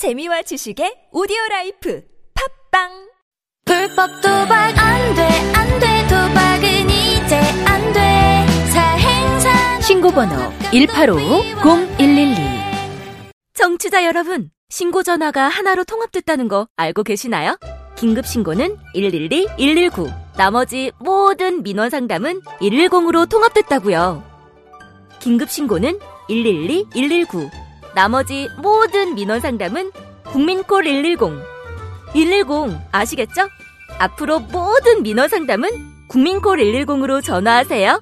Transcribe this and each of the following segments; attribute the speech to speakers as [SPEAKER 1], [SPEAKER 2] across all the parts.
[SPEAKER 1] 재미와 지식의 오디오 라이프 팟빵
[SPEAKER 2] 불법 도박 안 돼, 안 돼, 도박은 이제 안 돼. 사행산업
[SPEAKER 3] 신고번호 185-0112 청취자 여러분, 신고 전화가 하나로 통합됐다는 거 알고 계시나요? 긴급 신고는 112, 119, 나머지 모든 민원 상담은 110으로 통합됐다고요. 긴급 신고는 112, 119, 나머지 모든 민원 상담은 국민콜 110. 110 아시겠죠? 앞으로 모든 민원 상담은 국민콜 110으로 전화하세요.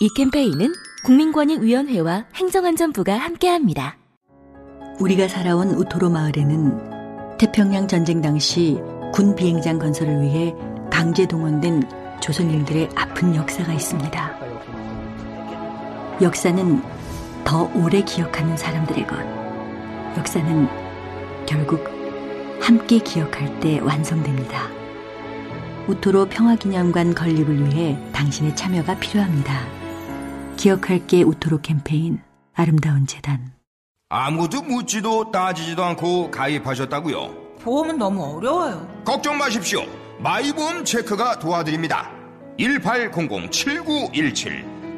[SPEAKER 3] 이 캠페인은 국민권익위원회와 행정안전부가 함께합니다.
[SPEAKER 4] 우리가 살아온 우토로 마을에는 태평양 전쟁 당시 군 비행장 건설을 위해 강제 동원된 조선인들의 아픈 역사가 있습니다. 역사는 더 오래 기억하는 사람들의 것. 역사는 결국 함께 기억할 때 완성됩니다. 우토로 평화기념관 건립을 위해 당신의 참여가 필요합니다. 기억할게 우토로 캠페인 아름다운 재단
[SPEAKER 5] 아무도 묻지도 따지지도 않고 가입하셨다고요?
[SPEAKER 6] 보험은 너무 어려워요.
[SPEAKER 5] 걱정 마십시오. 마이보험 체크가 도와드립니다. 1800-7917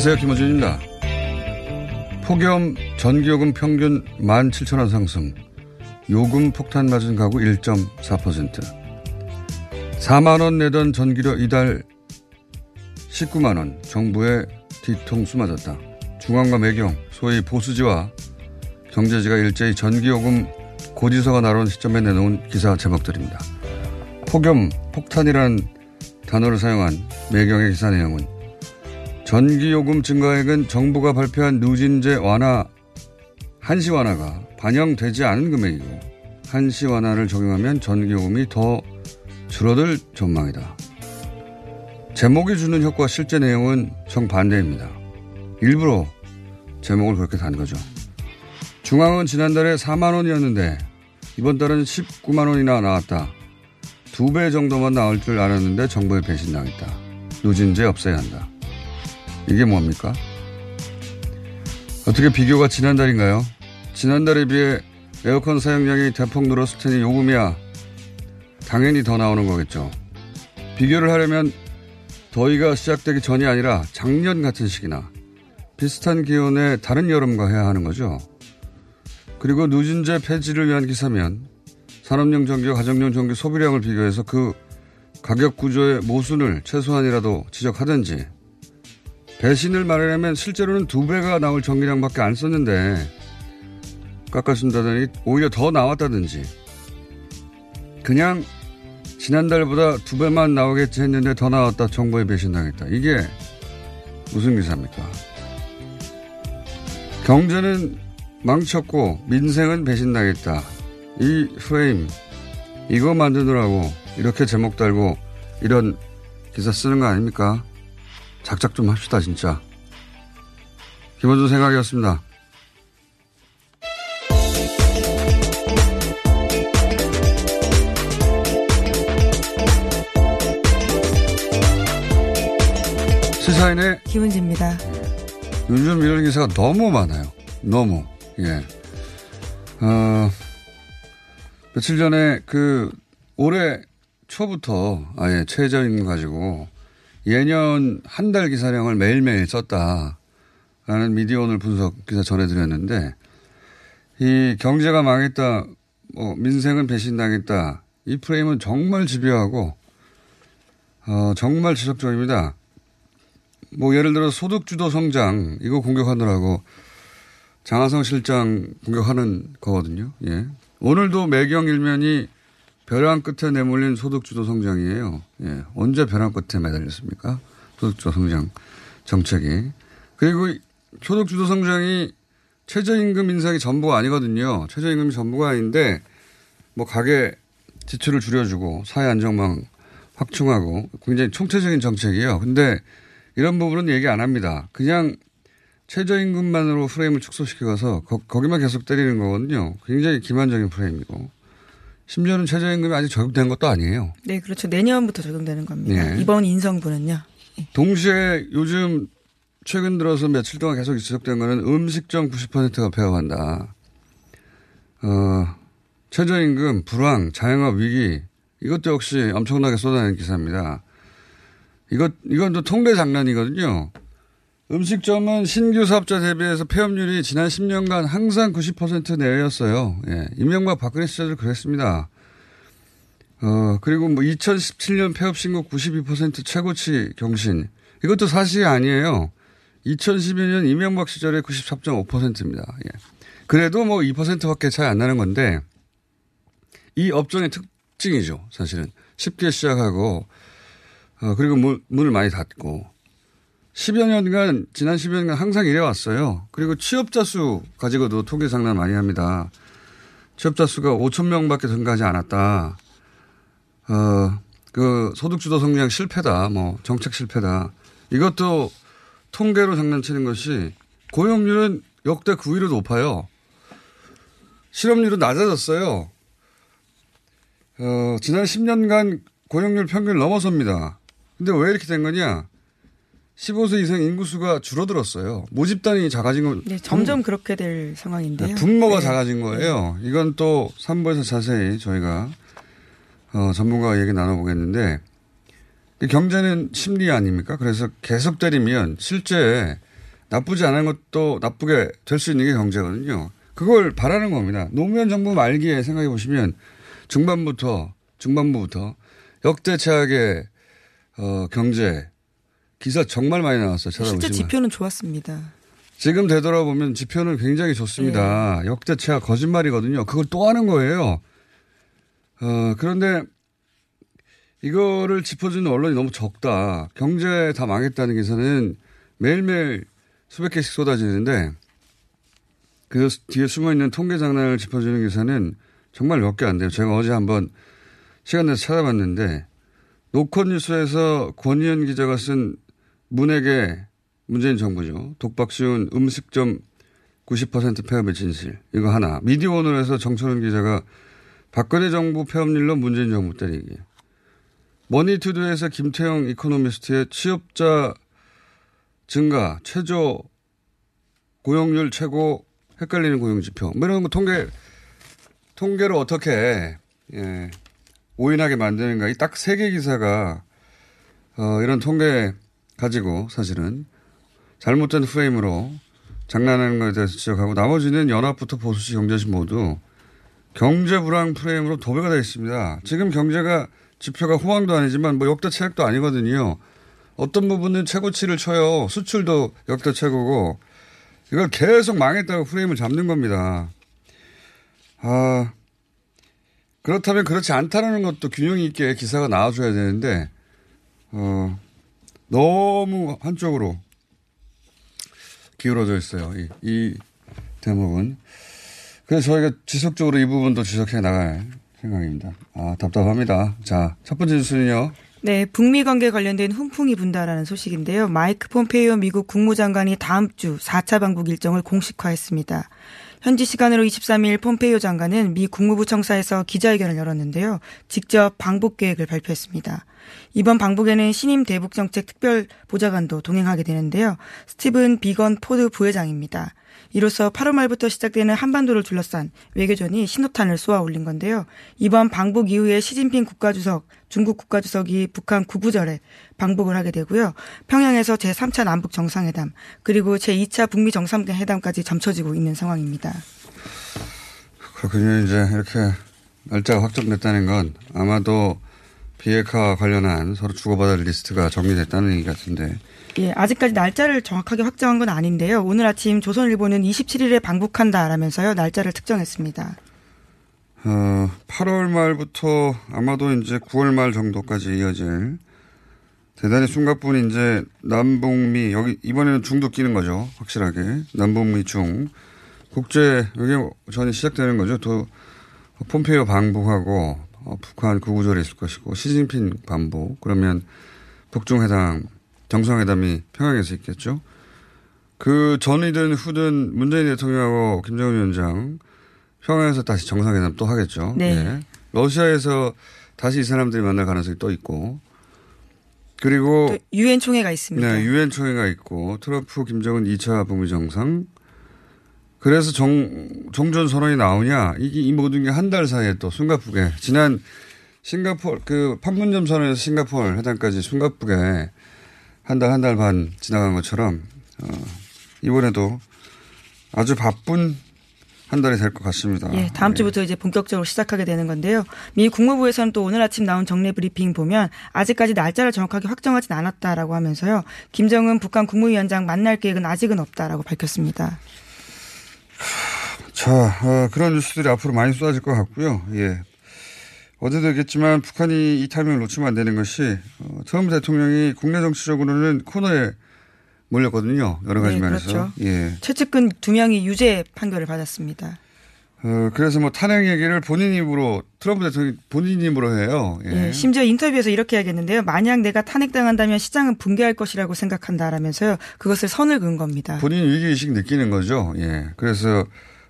[SPEAKER 7] 안녕하세요. 김호준입니다. 폭염 전기요금 평균 17,000원 상승. 요금 폭탄 맞은 가구 1.4%. 4만원 내던 전기료 이달 19만원. 정부의 뒤통수 맞았다. 중앙과 매경, 소위 보수지와 경제지가 일제히 전기요금 고지서가 나온 시점에 내놓은 기사 제목들입니다. 폭염, 폭탄이라는 단어를 사용한 매경의 기사 내용은 전기요금 증가액은 정부가 발표한 누진제 완화, 한시 완화가 반영되지 않은 금액이고, 한시 완화를 적용하면 전기요금이 더 줄어들 전망이다. 제목이 주는 효과 실제 내용은 정반대입니다. 일부러 제목을 그렇게 단 거죠. 중앙은 지난달에 4만 원이었는데, 이번 달은 19만 원이나 나왔다. 두 배 정도만 나올 줄 알았는데 정부에 배신당했다. 누진제 없애야 한다. 이게 뭡니까? 어떻게 비교가 지난달인가요? 지난달에 비해 에어컨 사용량이 대폭 늘었을 테니 요금이야 당연히 더 나오는 거겠죠. 비교를 하려면 더위가 시작되기 전이 아니라 작년 같은 시기나 비슷한 기온의 다른 여름과 해야 하는 거죠. 그리고 누진제 폐지를 위한 기사면 산업용 전기와 가정용 전기 소비량을 비교해서 그 가격 구조의 모순을 최소한이라도 지적하든지 배신을 말하려면 실제로는 두 배가 나올 전기량밖에 안 썼는데 깎아준다더니 오히려 더 나왔다든지 그냥 지난달보다 두 배만 나오겠지 했는데 더 나왔다 정부에 배신당했다. 이게 무슨 기사입니까? 경제는 망쳤고 민생은 배신당했다. 이 프레임 이거 만드느라고 이렇게 제목 달고 이런 기사 쓰는 거 아닙니까? 작작 좀 합시다, 진짜. 김원준 생각이었습니다. 시사인의
[SPEAKER 6] 김은지입니다.
[SPEAKER 7] 요즘 이런 기사가 너무 많아요. 너무. 예. 어, 며칠 전에 그 올해 초부터 아예 최저임금 가지고 예년 한 달 기사량을 매일매일 썼다라는 미디어 오늘 분석 기사 전해드렸는데 이 경제가 망했다, 뭐 민생은 배신당했다 이 프레임은 정말 집요하고 어, 정말 지속적입니다. 뭐 예를 들어 소득주도 성장 이거 공격하느라고 장하성 실장 공격하는 거거든요. 예. 오늘도 매경 일면이 벼랑 끝에 내몰린 소득주도 성장이에요. 예. 언제 벼랑 끝에 매달렸습니까? 소득주도 성장 정책이. 그리고 소득주도 성장이 최저임금 인상이 전부가 아니거든요. 최저임금이 전부가 아닌데 뭐 가계 지출을 줄여주고 사회 안정망 확충하고 굉장히 총체적인 정책이에요. 근데 이런 부분은 얘기 안 합니다. 그냥 최저임금만으로 프레임을 축소시켜서 거, 기만 계속 때리는 거거든요. 굉장히 기만적인 프레임이고. 심지어는 최저임금이 아직 적용된 것도 아니에요.
[SPEAKER 6] 네, 그렇죠. 내년부터 적용되는 겁니다. 네. 이번 인성분은요.
[SPEAKER 7] 네. 동시에 요즘 최근 들어서 며칠 동안 계속 지속된 거는 음식점 90%가 폐업한다. 어, 최저임금, 불황, 자영업 위기, 이것도 역시 엄청나게 쏟아낸 기사입니다. 이것, 이건 또 통계 장난이거든요. 음식점은 신규 사업자 대비해서 폐업률이 지난 10년간 항상 90% 내외였어요. 예. 임명박 박근혜 시절도 그랬습니다. 어, 그리고 뭐 2017년 폐업 신고 92% 최고치 경신. 이것도 사실이 아니에요. 2012년 이명박 시절에 93.5%입니다. 예. 그래도 뭐 2%밖에 차이 안 나는 건데 이 업종의 특징이죠. 사실은 쉽게 시작하고 어, 그리고 문, 문을 많이 닫고 10여 년간, 지난 10여 년간 항상 이래 왔어요. 그리고 취업자 수 가지고도 통계 장난 많이 합니다. 취업자 수가 5천 명 밖에 증가하지 않았다. 어, 그 소득주도 성장 실패다. 뭐 정책 실패다. 이것도 통계로 장난치는 것이 고용률은 역대 9위로 높아요. 실업률은 낮아졌어요. 어, 지난 10년간 고용률 평균을 넘어섭니다. 근데 왜 이렇게 된 거냐? 15세 이상 인구수가 줄어들었어요. 모집단이 작아진 건.
[SPEAKER 6] 네, 점점 그렇게 될 상황인데요.
[SPEAKER 7] 분모가 네. 작아진 거예요. 이건 또 3부에서 자세히 저희가 어, 전문가와 얘기 나눠보겠는데 경제는 심리 아닙니까? 그래서 계속 때리면 실제 나쁘지 않은 것도 나쁘게 될 수 있는 게 경제거든요. 그걸 바라는 겁니다. 노무현 정부 말기에 생각해 보시면 중반부터 중반부부터 역대 최악의 어, 경제 기사 정말 많이 나왔어요.
[SPEAKER 6] 실제 지표는 좋았습니다.
[SPEAKER 7] 지금 되돌아보면 지표는 굉장히 좋습니다. 네. 역대 최악 거짓말이거든요. 그걸 또 하는 거예요. 어, 그런데 이거를 짚어주는 언론이 너무 적다. 경제 다 망했다는 기사는 매일매일 수백 개씩 쏟아지는데 그 뒤에 숨어 있는 통계 장난을 짚어주는 기사는 정말 몇 개 안 돼요. 제가 어제 한번 시간 내서 찾아봤는데 노컷 뉴스에서 권희연 기자가 쓴 문에게 문재인 정부죠. 독박 쉬운 음식점 90% 폐업의 진실. 이거 하나. 미디어 오늘에서 정철은 기자가 박근혜 정부 폐업률로 문재인 정부 때리기. 머니투데이에서 김태형 이코노미스트의 취업자 증가, 최저 고용률 최고 헷갈리는 고용지표. 뭐 이런 거 통계, 통계로 어떻게, 예, 오인하게 만드는가. 이 딱 세 개 기사가, 어, 이런 통계 가지고 사실은 잘못된 프레임으로 장난하는 것에 대해서 지적하고 나머지는 연합부터 보수지 경제지 모두 경제 불황 프레임으로 도배가 되어 있습니다. 지금 경제가 지표가 호황도 아니지만 뭐 역대 최악도 아니거든요. 어떤 부분은 최고치를 쳐요. 수출도 역대 최고고 이걸 계속 망했다고 프레임을 잡는 겁니다. 아, 그렇다면 그렇지 않다는 것도 균형 있게 기사가 나와줘야 되는데, 어, 너무 한쪽으로 기울어져 있어요. 이, 이 대목은. 그래서 저희가 지속적으로 이 부분도 지적해 나갈 생각입니다. 아, 답답합니다. 자, 첫 번째 뉴스는요.
[SPEAKER 6] 네, 북미 관계 관련된 훈풍이 분다라는 소식인데요. 마이크 폼페이오 미국 국무장관이 다음 주 4차 방북 일정을 공식화했습니다. 현지 시간으로 23일 폼페이오 장관은 미 국무부 청사에서 기자회견을 열었는데요. 직접 방북 계획을 발표했습니다. 이번 방북에는 신임 대북 정책 특별 보좌관도 동행하게 되는데요. 스티븐 비건 포드 부회장입니다. 이로써 8월 말부터 시작되는 한반도를 둘러싼 외교전이 신호탄을 쏘아 올린 건데요. 이번 방북 이후에 시진핑 국가주석, 중국 국가주석이 북한 구구절에 방북을 하게 되고요. 평양에서 제3차 남북 정상회담, 그리고 제2차 북미 정상회담까지 점쳐지고 있는 상황입니다.
[SPEAKER 7] 그렇군요. 이제 이렇게 날짜가 확정됐다는 건 아마도 비핵화 관련한 서로 주고받을 리스트가 정리됐다는 얘기 같은데.
[SPEAKER 6] 예, 아직까지 날짜를 정확하게 확정한 건 아닌데요. 오늘 아침 조선일보는 27일에 방북한다라면서요. 날짜를 특정했습니다.
[SPEAKER 7] 어, 8월 말부터 아마도 이제 9월 말 정도까지 이어질 대단히 숨가쁜 이제 남북미 여기 이번에는 중도 끼는 거죠. 확실하게 남북미 중 국제 여기 전이 시작되는 거죠. 또 폼페이오 방북하고 어, 북한 구구절이 있을 것이고 시진핑 반복 그러면 북중 회담 정상회담이 평양에서 있겠죠. 그 전이든 후든 문재인 대통령하고 김정은 위원장 평양에서 다시 정상회담 또 하겠죠.
[SPEAKER 6] 네.
[SPEAKER 7] 예. 러시아에서 다시 이 사람들이 만날 가능성이 또 있고 그리고
[SPEAKER 6] 유엔 총회가 있습니다.
[SPEAKER 7] 네, 유엔 총회가 있고 트럼프 김정은 2차 북미 정상 그래서 정, 종전 선언이 나오냐 이게 이 모든 게 한 달 사이에 또 숨가쁘게 지난 싱가포르 그 판문점 선언에서 싱가포르 회담까지 숨가쁘게 한 달 한 달 반 지나간 것처럼 어, 이번에도 아주 바쁜 한 달이 될 것 같습니다.
[SPEAKER 6] 예, 다음 주부터 이제 본격적으로 시작하게 되는 건데요. 미 국무부에서는 또 오늘 아침 나온 정례 브리핑 보면 아직까지 날짜를 정확하게 확정하진 않았다라고 하면서요. 김정은 북한 국무위원장 만날 계획은 아직은 없다라고 밝혔습니다.
[SPEAKER 7] 자, 어, 그런 뉴스들이 앞으로 많이 쏟아질 것 같고요. 예. 어제도 얘기했지만 북한이 이 타이밍을 놓치면 안 되는 것이 어, 트럼프 대통령이 국내 정치적으로는 코너에 몰렸거든요. 여러 가지
[SPEAKER 6] 네,
[SPEAKER 7] 면에서.
[SPEAKER 6] 그렇죠.
[SPEAKER 7] 예.
[SPEAKER 6] 최측근 두 명이 유죄 판결을 받았습니다.
[SPEAKER 7] 어, 그래서 뭐 탄핵 얘기를 본인 입으로 트럼프 대통령이 본인 입으로 해요. 예.
[SPEAKER 6] 예, 심지어 인터뷰에서 이렇게 하겠는데요. 만약 내가 탄핵당한다면 시장은 붕괴할 것이라고 생각한다라면서요. 그것을 선을 그은 겁니다.
[SPEAKER 7] 본인 위기의식 느끼는 거죠. 예. 그래서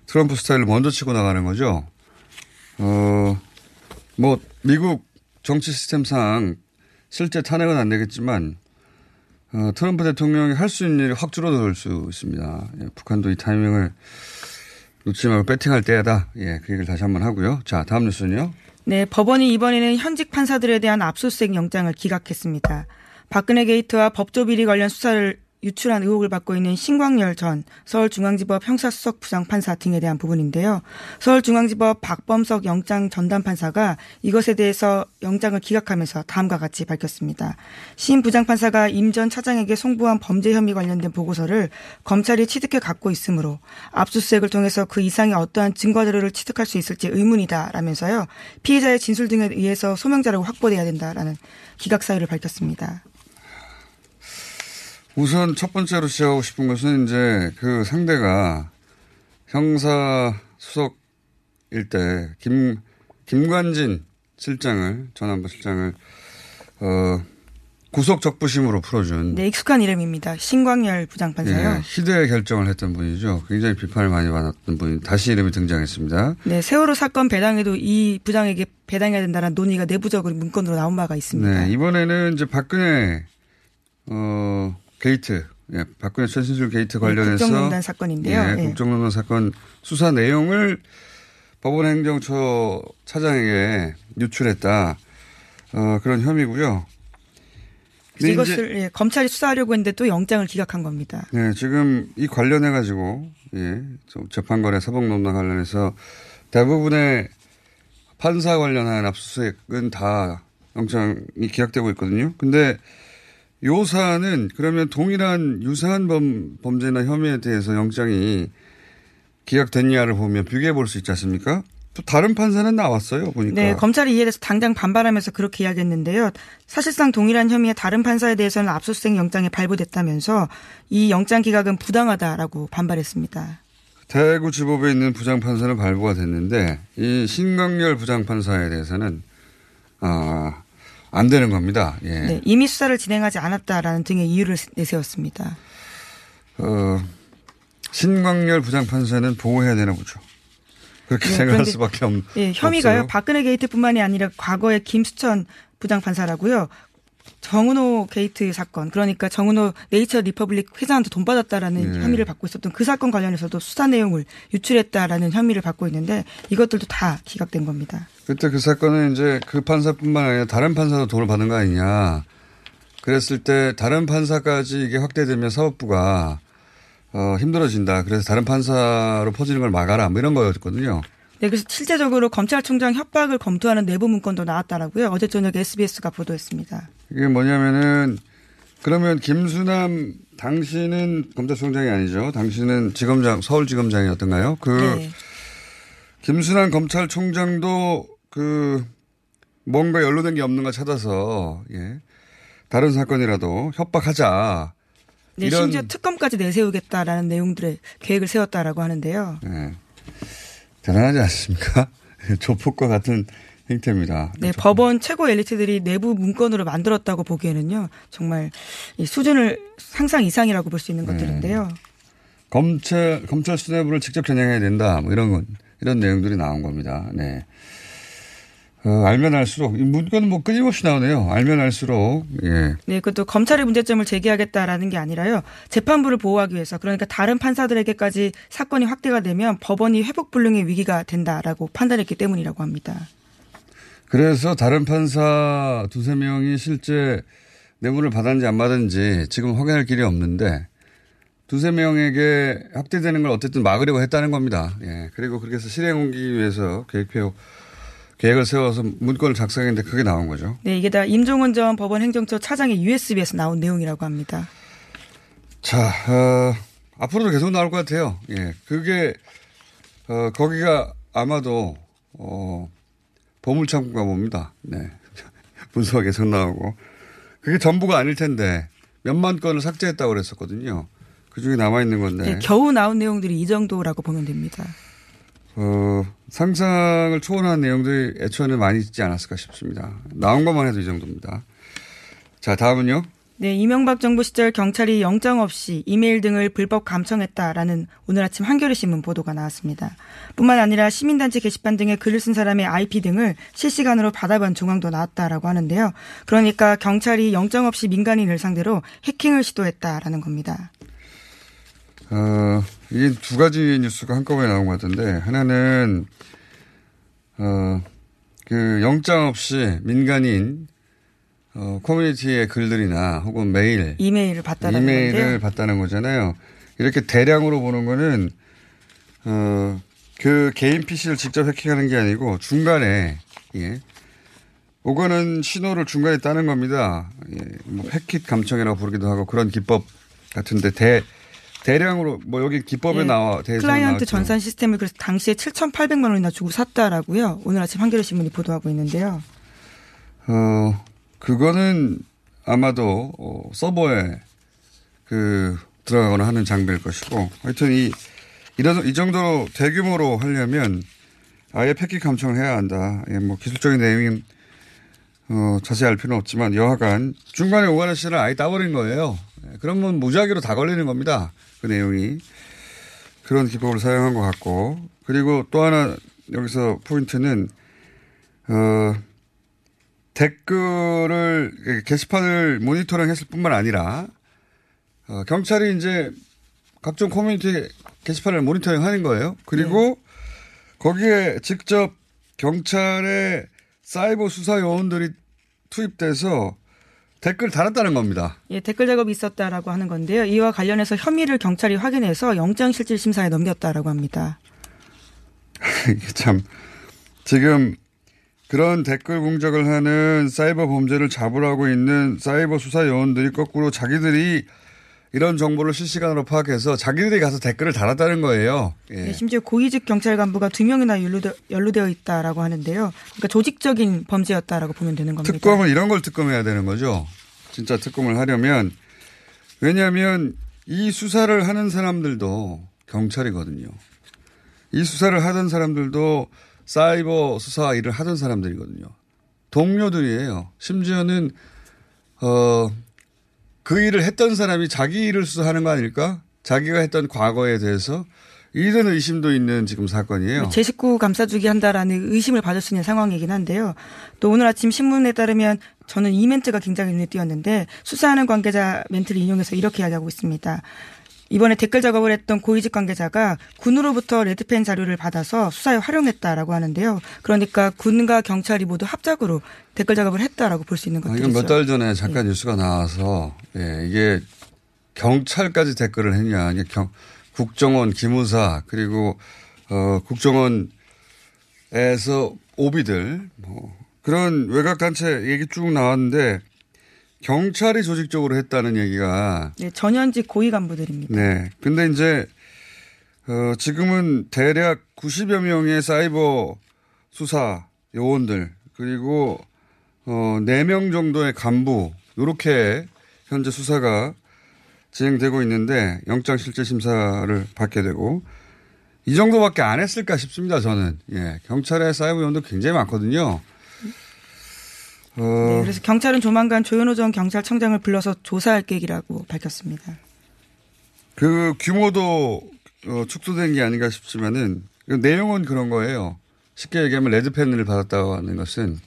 [SPEAKER 7] 트럼프 스타일을 먼저 치고 나가는 거죠. 어, 뭐, 미국 정치 시스템상 실제 탄핵은 안 되겠지만, 어, 트럼프 대통령이 할 수 있는 일이 확 줄어들 수 있습니다. 예, 북한도 이 타이밍을 놓치지 말고 배팅할 때다. 예, 그 얘기를 다시 한번 하고요. 자, 다음 뉴스는요.
[SPEAKER 6] 네, 법원이 이번에는 현직 판사들에 대한 압수수색 영장을 기각했습니다. 박근혜 게이트와 법조 비리 관련 수사를 유출한 의혹을 받고 있는 신광열 전 서울중앙지법 형사수석 부장판사 등에 대한 부분인데요. 서울중앙지법 박범석 영장 전담 판사가 이것에 대해서 영장을 기각하면서 다음과 같이 밝혔습니다. 신 부장판사가 임 전 차장에게 송부한 범죄 혐의 관련된 보고서를 검찰이 취득해 갖고 있으므로 압수수색을 통해서 그 이상의 어떠한 증거 자료를 취득할 수 있을지 의문이다라면서요. 피해자의 진술 등에 의해서 소명 자료가 확보돼야 된다라는 기각 사유를 밝혔습니다.
[SPEAKER 7] 우선 첫 번째로 시작하고 싶은 것은 이제 그 상대가 형사 수석일 때 김, 김관진 실장을, 전안부 실장을, 어, 구속 적부심으로 풀어준.
[SPEAKER 6] 네, 익숙한 이름입니다. 신광열 부장판사요.
[SPEAKER 7] 예, 희대의 결정을 했던 분이죠. 굉장히 비판을 많이 받았던 분이 다시 이름이 등장했습니다.
[SPEAKER 6] 네, 세월호 사건 배당에도 이 부장에게 배당해야 된다는 논의가 내부적으로 문건으로 나온 바가 있습니다.
[SPEAKER 7] 네, 이번에는 이제 박근혜, 어, 게이트, 예, 박근혜 최순실 게이트 관련해서.
[SPEAKER 6] 네, 국정농단 사건인데요.
[SPEAKER 7] 예,
[SPEAKER 6] 예.
[SPEAKER 7] 국정농단 사건 수사 내용을 법원행정처 차장에게 유출했다. 어, 그런 혐의고요.
[SPEAKER 6] 이것을 예, 검찰이 수사하려고 했는데 또 영장을 기각한 겁니다.
[SPEAKER 7] 네, 지금 이 관련해 가지고 예, 좀 재판거래 사법농단 관련해서 대부분의 판사 관련한 압수수색은 다 영장이 기각되고 있거든요. 근데 요 사안은 그러면 동일한 유사한 범, 범죄나 혐의에 대해서 영장이 기각됐냐를 보면 비교해 볼 수 있지 않습니까? 또 다른 판사는 나왔어요, 보니까.
[SPEAKER 6] 네, 검찰이 이에 대해서 당장 반발하면서 그렇게 이야기했는데요. 사실상 동일한 혐의의 다른 판사에 대해서는 압수수색 영장이 발부됐다면서 이 영장 기각은 부당하다라고 반발했습니다.
[SPEAKER 7] 대구지법에 있는 부장판사는 발부가 됐는데 이 신강렬 부장판사에 대해서는 아, 안 되는 겁니다. 예.
[SPEAKER 6] 네, 이미 수사를 진행하지 않았다라는 등의 이유를 내세웠습니다.
[SPEAKER 7] 어, 신광열 부장판사는 보호해야 되나 보죠. 그렇게
[SPEAKER 6] 네,
[SPEAKER 7] 생각할 수밖에 없,
[SPEAKER 6] 예, 혐의가요.
[SPEAKER 7] 없어요.
[SPEAKER 6] 박근혜 게이트뿐만이 아니라 과거에 김수천 부장판사라고요. 정운호 게이트 사건 그러니까 정운호 네이처 리퍼블릭 회장한테 돈 받았다라는
[SPEAKER 7] 네.
[SPEAKER 6] 혐의를 받고 있었던 그 사건 관련해서도 수사 내용을 유출했다라는 혐의를 받고 있는데 이것들도 다 기각된 겁니다.
[SPEAKER 7] 그때 그 사건은 이제 그 판사뿐만 아니라 다른 판사도 돈을 받는 거 아니냐. 그랬을 때 다른 판사까지 이게 확대되면 사법부가 어, 힘들어진다. 그래서 다른 판사로 퍼지는 걸 막아라. 뭐 이런 거였거든요.
[SPEAKER 6] 네, 그래서 실제적으로 검찰총장 협박을 검토하는 내부 문건도 나왔다라고요. 어제 저녁 SBS가 보도했습니다.
[SPEAKER 7] 이게 뭐냐면은 그러면 김수남 당신은 검찰총장이 아니죠. 당신은 지검장 서울지검장이었던가요? 그 네. 김수남 검찰총장도 그 뭔가 연루된 게 없는가 찾아서 예. 다른 사건이라도 협박하자.
[SPEAKER 6] 네, 이런 심지어 특검까지 내세우겠다라는 내용들의 계획을 세웠다라고 하는데요. 네.
[SPEAKER 7] 대단하지 않습니까? 조폭과 같은 행태입니다.
[SPEAKER 6] 네, 법원 최고 엘리트들이 내부 문건으로 만들었다고 보기에는요, 정말 수준을 상상 이상이라고 볼 수 있는 네. 것들인데요.
[SPEAKER 7] 검찰 검찰 수뇌부를 직접 겨냥해야 된다, 뭐 이런 건 이런 내용들이 나온 겁니다. 네. 어, 알면 알수록 이 문건은 뭐 끊임없이 나오네요. 알면 알수록 예.
[SPEAKER 6] 네, 그것도 검찰의 문제점을 제기하겠다라는 게 아니라요. 재판부를 보호하기 위해서 그러니까 다른 판사들에게까지 사건이 확대가 되면 법원이 회복 불능의 위기가 된다라고 판단했기 때문이라고 합니다.
[SPEAKER 7] 그래서 다른 판사 두세 명이 실제 뇌물을 받았는지 안 받았는지 지금 확인할 길이 없는데 두세 명에게 확대되는 걸 어쨌든 막으려고 했다는 겁니다. 예. 그리고 그렇게 해서 실행 옮기기 위해서 계획표 계획을 세워서 문건을 작성했는데 그게 나온 거죠.
[SPEAKER 6] 네, 이게 다 임종원 전 법원 행정처 차장의 USB에서 나온 내용이라고 합니다.
[SPEAKER 7] 자, 어, 앞으로도 계속 나올 것 같아요. 예, 그게 어, 거기가 아마도 어, 보물 창고가 뭡니다. 네, 문서가 계속 나오고 그게 전부가 아닐 텐데 몇만 건을 삭제했다고 그랬었거든요. 그 중에 남아 있는 건데.
[SPEAKER 6] 네, 겨우 나온 내용들이 이 정도라고 보면 됩니다.
[SPEAKER 7] 어, 상상을 초월한 내용들이 애초에는 많이 있지 않았을까 싶습니다. 나온 것만 해도 이 정도입니다. 자, 다음은요.
[SPEAKER 6] 네, 이명박 정부 시절 경찰이 영장 없이 이메일 등을 불법 감청했다라는 오늘 아침 한겨레 신문 보도가 나왔습니다. 뿐만 아니라 시민단체 게시판 등에 글을 쓴 사람의 IP 등을 실시간으로 받아본 정황도 나왔다라고 하는데요. 그러니까 경찰이 영장 없이 민간인을 상대로 해킹을 시도했다라는 겁니다.
[SPEAKER 7] 어, 이게 두 가지 뉴스가 한꺼번에 나온 것 같은데, 하나는, 어, 그 영장 없이 민간인, 어, 커뮤니티의 글들이나 혹은 메일.
[SPEAKER 6] 이메일을 봤다는
[SPEAKER 7] 이메일을 건데요. 봤다는 거잖아요. 이렇게 대량으로 보는 거는, 어, 그 개인 PC를 직접 해킹하는 게 아니고 중간에, 예. 오거는 신호를 중간에 따는 겁니다. 예. 뭐 패킷 감청이라고 부르기도 하고 그런 기법 같은데 대, 대량으로 뭐 여기 기법에 네. 나와
[SPEAKER 6] 클라이언트 나왔죠. 전산 시스템을 그래서 당시에 7,800만 원이나 주고 샀다라고요. 오늘 아침 한겨레 신문이 보도하고 있는데요.
[SPEAKER 7] 어 그거는 아마도 어, 서버에 그 들어가거나 하는 장비일 것이고 하여튼 이 이런 이 정도로 대규모로 하려면 아예 패킷 감청을 해야 한다. 예, 뭐 기술적인 내용은 어, 자세히 알 필요는 없지만 여하간 중간에 오가는 시를 아예 따버린 거예요. 예, 그러면 무작위로 다 걸리는 겁니다. 그 내용이 그런 기법을 사용한 것 같고 그리고 또 하나 여기서 포인트는 어 댓글을 게시판을 모니터링 했을 뿐만 아니라 어, 경찰이 이제 각종 커뮤니티 게시판을 모니터링 하는 거예요. 그리고 네. 거기에 직접 경찰의 사이버 수사 요원들이 투입돼서 댓글 달았다는 겁니다.
[SPEAKER 6] 예, 댓글 작업이 있었다라고 하는 건데요. 이와 관련해서 혐의를 경찰이 확인해서 영장실질심사에 넘겼다라고 합니다.
[SPEAKER 7] 참 지금 그런 댓글 공작을 하는 사이버 범죄를 잡으라고 있는 사이버 수사 요원들이 거꾸로 자기들이 이런 정보를 실시간으로 파악해서 자기들이 가서 댓글을 달았다는 거예요.
[SPEAKER 6] 예. 네, 심지어 고위직 경찰 간부가 두 명이나 연루되, 연루되어 있다라고 하는데요. 그러니까 조직적인 범죄였다라고 보면 되는 겁니다.
[SPEAKER 7] 특검은 이런 걸 특검해야 되는 거죠. 진짜 특검을 하려면 왜냐하면 이 수사를 하는 사람들도 경찰이거든요. 이 수사를 하던 사람들도 사이버 수사 일을 하던 사람들이거든요. 동료들이에요. 심지어는 어 그 일을 했던 사람이 자기 일을 수사하는 거 아닐까? 자기가 했던 과거에 대해서 이런 의심도 있는 지금 사건이에요.
[SPEAKER 6] 제 식구 감싸주기 한다라는 의심을 받을 수 있는 상황이긴 한데요. 또 오늘 아침 신문에 따르면 저는 이 멘트가 굉장히 눈에 띄었는데 수사하는 관계자 멘트를 인용해서 이렇게 이야기하고 있습니다. 이번에 댓글 작업을 했던 고위직 관계자가 군으로부터 레드펜 자료를 받아서 수사에 활용했다라고 하는데요. 그러니까 군과 경찰이 모두 합작으로 댓글 작업을 했다라고 볼 수 있는 것이죠.
[SPEAKER 7] 이건 몇 달 전에 잠깐 네. 뉴스가 나와서 예, 이게 경찰까지 댓글을 했냐. 이게 경, 국정원 기무사 그리고 어, 국정원 에서 오비들 뭐 그런 외곽 단체 얘기 쭉 나왔는데 경찰이 조직적으로 했다는 얘기가
[SPEAKER 6] 네, 전현직 고위 간부들입니다.
[SPEAKER 7] 네. 근데 이제 어 지금은 대략 90여 명의 사이버 수사 요원들 그리고 어 4명 정도의 간부 요렇게 현재 수사가 진행되고 있는데 영장 실질 심사를 받게 되고 이 정도밖에 안 했을까 싶습니다. 저는 예 경찰의 사이버 요원도 굉장히 많거든요. 어,
[SPEAKER 6] 네, 그래서 경찰은 조만간 조현호 전 경찰청장을 불러서 조사할 계획이라고 밝혔습니다.
[SPEAKER 7] 그 규모도 어, 축소된 게 아닌가 싶지만은 그 내용은 그런 거예요. 쉽게 얘기하면 레드펜을 받았다고 하는 것은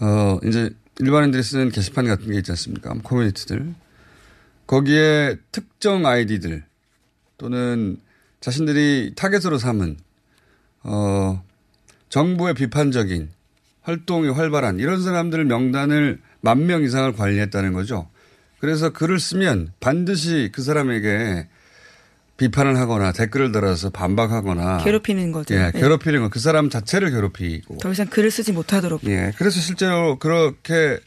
[SPEAKER 7] 어 이제 일반인들이 쓰는 게시판 같은 게 있지 않습니까? 커뮤니티들 거기에 특정 아이디들 또는 자신들이 타겟으로 삼은 어 정부의 비판적인 활동이 활발한 이런 사람들 명단을 만 명 이상을 관리했다는 거죠. 그래서 글을 쓰면 반드시 그 사람에게 비판을 하거나 댓글을 달아서 반박하거나
[SPEAKER 6] 괴롭히는 거죠.
[SPEAKER 7] 예,
[SPEAKER 6] 네.
[SPEAKER 7] 괴롭히는 거. 그 사람 자체를 괴롭히고.
[SPEAKER 6] 더 이상 글을 쓰지 못하도록.
[SPEAKER 7] 예. 그래서 실제로 그렇게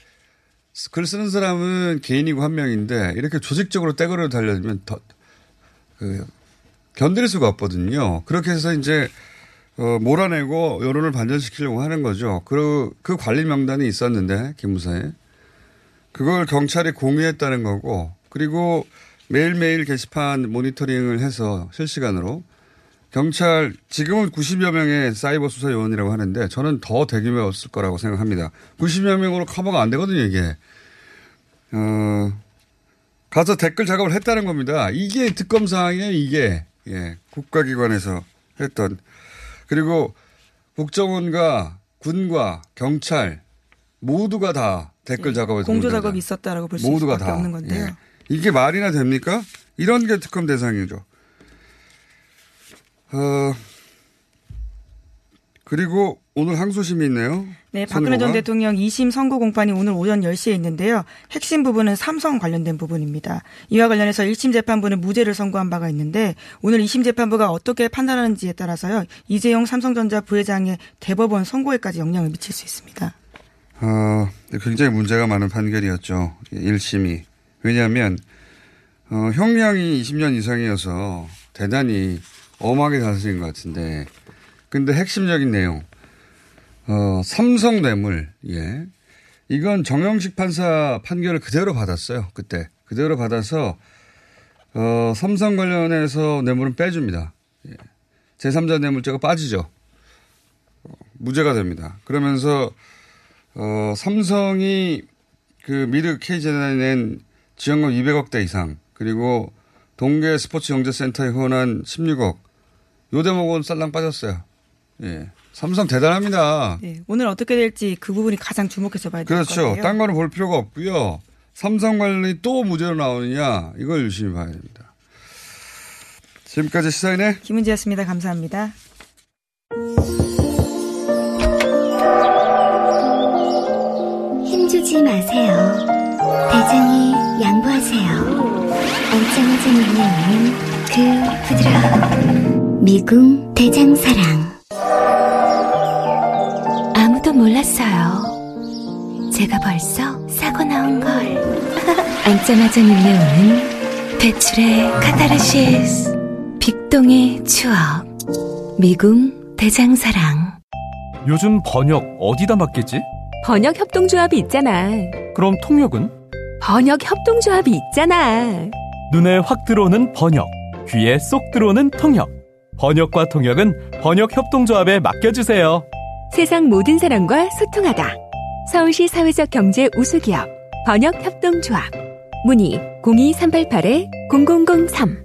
[SPEAKER 7] 글 쓰는 사람은 개인이고 한 명인데 이렇게 조직적으로 떼거리로 달려들면 더, 그, 견딜 수가 없거든요. 그렇게 해서 이제 어, 몰아내고 여론을 반전시키려고 하는 거죠. 그, 그 관리 명단이 있었는데, 기무사에. 그걸 경찰이 공유했다는 거고, 그리고 매일매일 게시판 모니터링을 해서 실시간으로 경찰, 지금은 90여 명의 사이버 수사 요원이라고 하는데, 저는 더 대규모였을 거라고 생각합니다. 90여 명으로 커버가 안 되거든요, 이게. 어, 가서 댓글 작업을 했다는 겁니다. 이게 특검 사항이에요, 이게. 예. 국가기관에서 했던. 그리고 국정원과 군과 경찰 모두가 다 댓글 작업에서
[SPEAKER 6] 공조
[SPEAKER 7] 문제다.
[SPEAKER 6] 작업이 있었다라고 볼수
[SPEAKER 7] 모두가
[SPEAKER 6] 수밖에
[SPEAKER 7] 다.
[SPEAKER 6] 없는 건데요.
[SPEAKER 7] 예. 이게 말이나 됩니까? 이런 게 특검 대상이죠. 어, 그리고 오늘 항소심이 있네요.
[SPEAKER 6] 네, 박근혜 전
[SPEAKER 7] 선고가.
[SPEAKER 6] 대통령 2심 선고 공판이 오늘 오전 10시에 있는데요. 핵심 부분은 삼성 관련된 부분입니다. 이와 관련해서 1심 재판부는 무죄를 선고한 바가 있는데 오늘 2심 재판부가 어떻게 판단하는지에 따라서요. 이재용 삼성전자 부회장의 대법원 선고에까지 영향을 미칠 수 있습니다.
[SPEAKER 7] 어, 굉장히 문제가 많은 판결이었죠. 1심이. 왜냐하면, 어, 형량이 20년 이상이어서 대단히 엄하게 다스린 것 같은데, 근데 핵심적인 내용, 어, 삼성 뇌물, 예. 이건 정영식 판사 판결을 그대로 받았어요. 그때. 그대로 받아서, 어, 삼성 관련해서 뇌물은 빼줍니다. 예. 제3자 뇌물죄가 빠지죠. 어, 무죄가 됩니다. 그러면서, 어, 삼성이 그 미르 K재단에 낸 지원금 200억대 이상, 그리고 동계 스포츠 영재센터에 후원한 16억, 요 대목은 쌀랑 빠졌어요. 예. 삼성 대단합니다.
[SPEAKER 6] 네, 오늘 어떻게 될지 그 부분이 가장 주목해서 봐야 될것 같아요.
[SPEAKER 7] 그렇죠. 딴 거는 볼 필요가 없고요. 삼성 관련이 또 무죄로 나오느냐, 이걸 유심히 봐야 됩니다. 지금까지 시사인의
[SPEAKER 6] 김은지였습니다. 감사합니다.
[SPEAKER 2] 힘주지 마세요. 대장이 양보하세요. 얼짱하지 않는 그 부드러운 미궁 대장사랑. 제가 벌써 사고 나온 걸. 앉자마자 밀려오는 배출의 카타르시스. 빅동의 추억. 미궁 대장사랑.
[SPEAKER 8] 요즘 번역 어디다 맡기지?
[SPEAKER 3] 번역 협동조합이 있잖아.
[SPEAKER 8] 그럼 통역은?
[SPEAKER 3] 번역 협동조합이 있잖아.
[SPEAKER 8] 눈에 확 들어오는 번역, 귀에 쏙 들어오는 통역. 번역과 통역은 번역 협동조합에 맡겨주세요.
[SPEAKER 3] 세상 모든 사람과 소통하다. 서울시 사회적 경제 우수기업 번역 협동조합. 문의 02388-0003.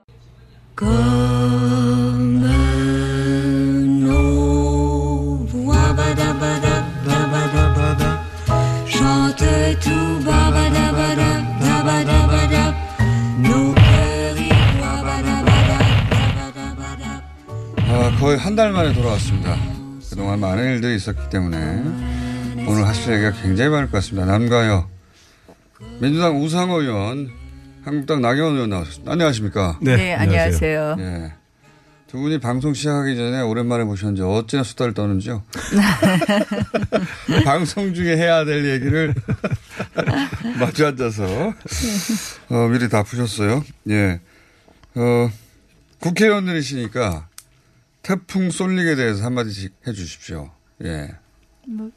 [SPEAKER 7] 거의 한 달 만에 돌아왔습니다. 그동안 많은 일들이 있었기 때문에 오늘 하실 얘기가 굉장히 많을 것 같습니다. 남가요. 민주당 우상호 의원, 한국당 나경원 의원 나오셨습니다. 안녕하십니까?
[SPEAKER 9] 네, 네, 안녕하세요.
[SPEAKER 7] 예. 두 분이 방송 시작하기 전에 오랜만에 보셨는지 어찌나 수다를 떠는지요? 방송 중에 해야 될 얘기를 마주 앉아서 어, 미리 다 푸셨어요. 예. 어, 국회의원들이시니까 태풍 쏠릭에 대해서 한마디씩 해 주십시오. 예.
[SPEAKER 9] 뭐.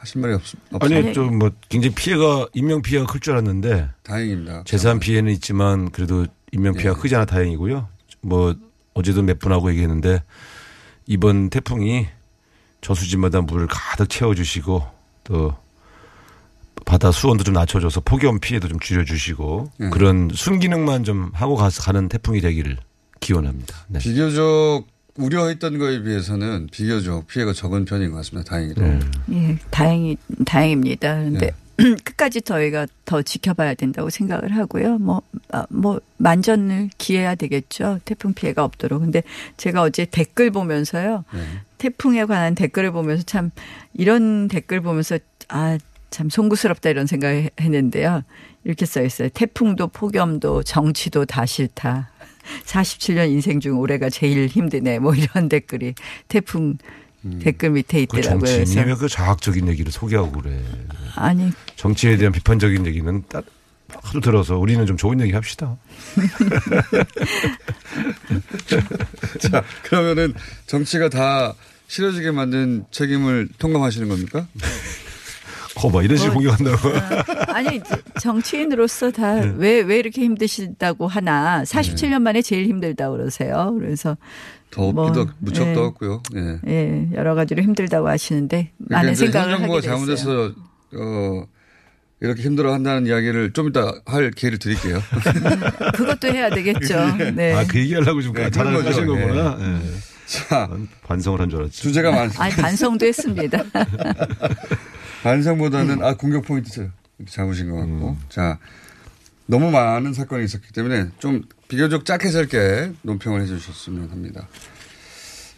[SPEAKER 7] 하실 말이 없, 없어요?
[SPEAKER 9] 아니, 좀 뭐 굉장히 피해가, 인명 피해가 클 줄 알았는데.
[SPEAKER 7] 다행입니다.
[SPEAKER 9] 재산 피해는 있지만 그래도 인명 피해가 예. 크지 않아 다행이고요. 뭐 어제도 몇 분하고 얘기했는데 이번 태풍이 저수지마다 물을 가득 채워주시고 또 바다 수온도 좀 낮춰줘서 폭염 피해도 좀 줄여주시고 네. 그런 순기능만 좀 하고 가서 가는 태풍이 되기를 기원합니다.
[SPEAKER 7] 네. 비교적 우려했던 거에 비해서는 비교적 피해가 적은 편인 것 같습니다. 다행히도. 네.
[SPEAKER 10] 예, 다행이 다행입니다. 그런데 끝까지 저희가 더 지켜봐야 된다고 생각을 하고요. 뭐, 아, 뭐, 만전을 기해야 되겠죠. 태풍 피해가 없도록. 근데 제가 어제 댓글 보면서요. 네. 태풍에 관한 댓글을 보면서 참 이런 댓글 보면서 아, 참 송구스럽다 이런 생각을 했는데요. 이렇게 써 있어요. 태풍도 폭염도 정치도 다 싫다. 47년 인생 중 올해가 제일 힘드네. 뭐 이런 댓글이 태풍 음. 댓글 밑에 그 있더라고요.
[SPEAKER 9] 그 정치인이 왜 그 자학적인 얘기를 소개하고 그래.
[SPEAKER 10] 아니.
[SPEAKER 9] 정치에 대한 비판적인 얘기는 딱 하도 들어서 우리는 좀 좋은 얘기 합시다.
[SPEAKER 7] 자, 그러면은 정치가 다 싫어지게 만든 책임을 통감하시는 겁니까?
[SPEAKER 9] 거봐 이런 식으로 뭐, 공격한다고.
[SPEAKER 10] 어, 아니 정치인으로서 다 왜왜 네. 왜 이렇게 힘드시다고 하나 47년 만에 제일 힘들다 그러세요. 그래서
[SPEAKER 7] 더 뭐, 무척 예. 더웠고요. 예.
[SPEAKER 10] 예, 여러 가지로 힘들다고 하시는데 많은 생각을 하게 됐어요.
[SPEAKER 7] 잘못해서 어 이렇게 힘들어 한다는 이야기를 좀 이따 할 기회를 드릴게요.
[SPEAKER 10] 그것도 해야 되겠죠. 네.
[SPEAKER 9] 아, 그 얘기하려고 좀 네, 잘하신 거구나. 네. 네. 자, 반성을 한 줄 알았지.
[SPEAKER 7] 주제가 많.
[SPEAKER 10] 아니 반성도 했습니다.
[SPEAKER 7] 반성보다는 아 공격 포인트 잡으신 것 같고. 음. 자, 너무 많은 사건이 있었기 때문에 좀 비교적 짧게 짧게 논평을 해주셨으면 합니다.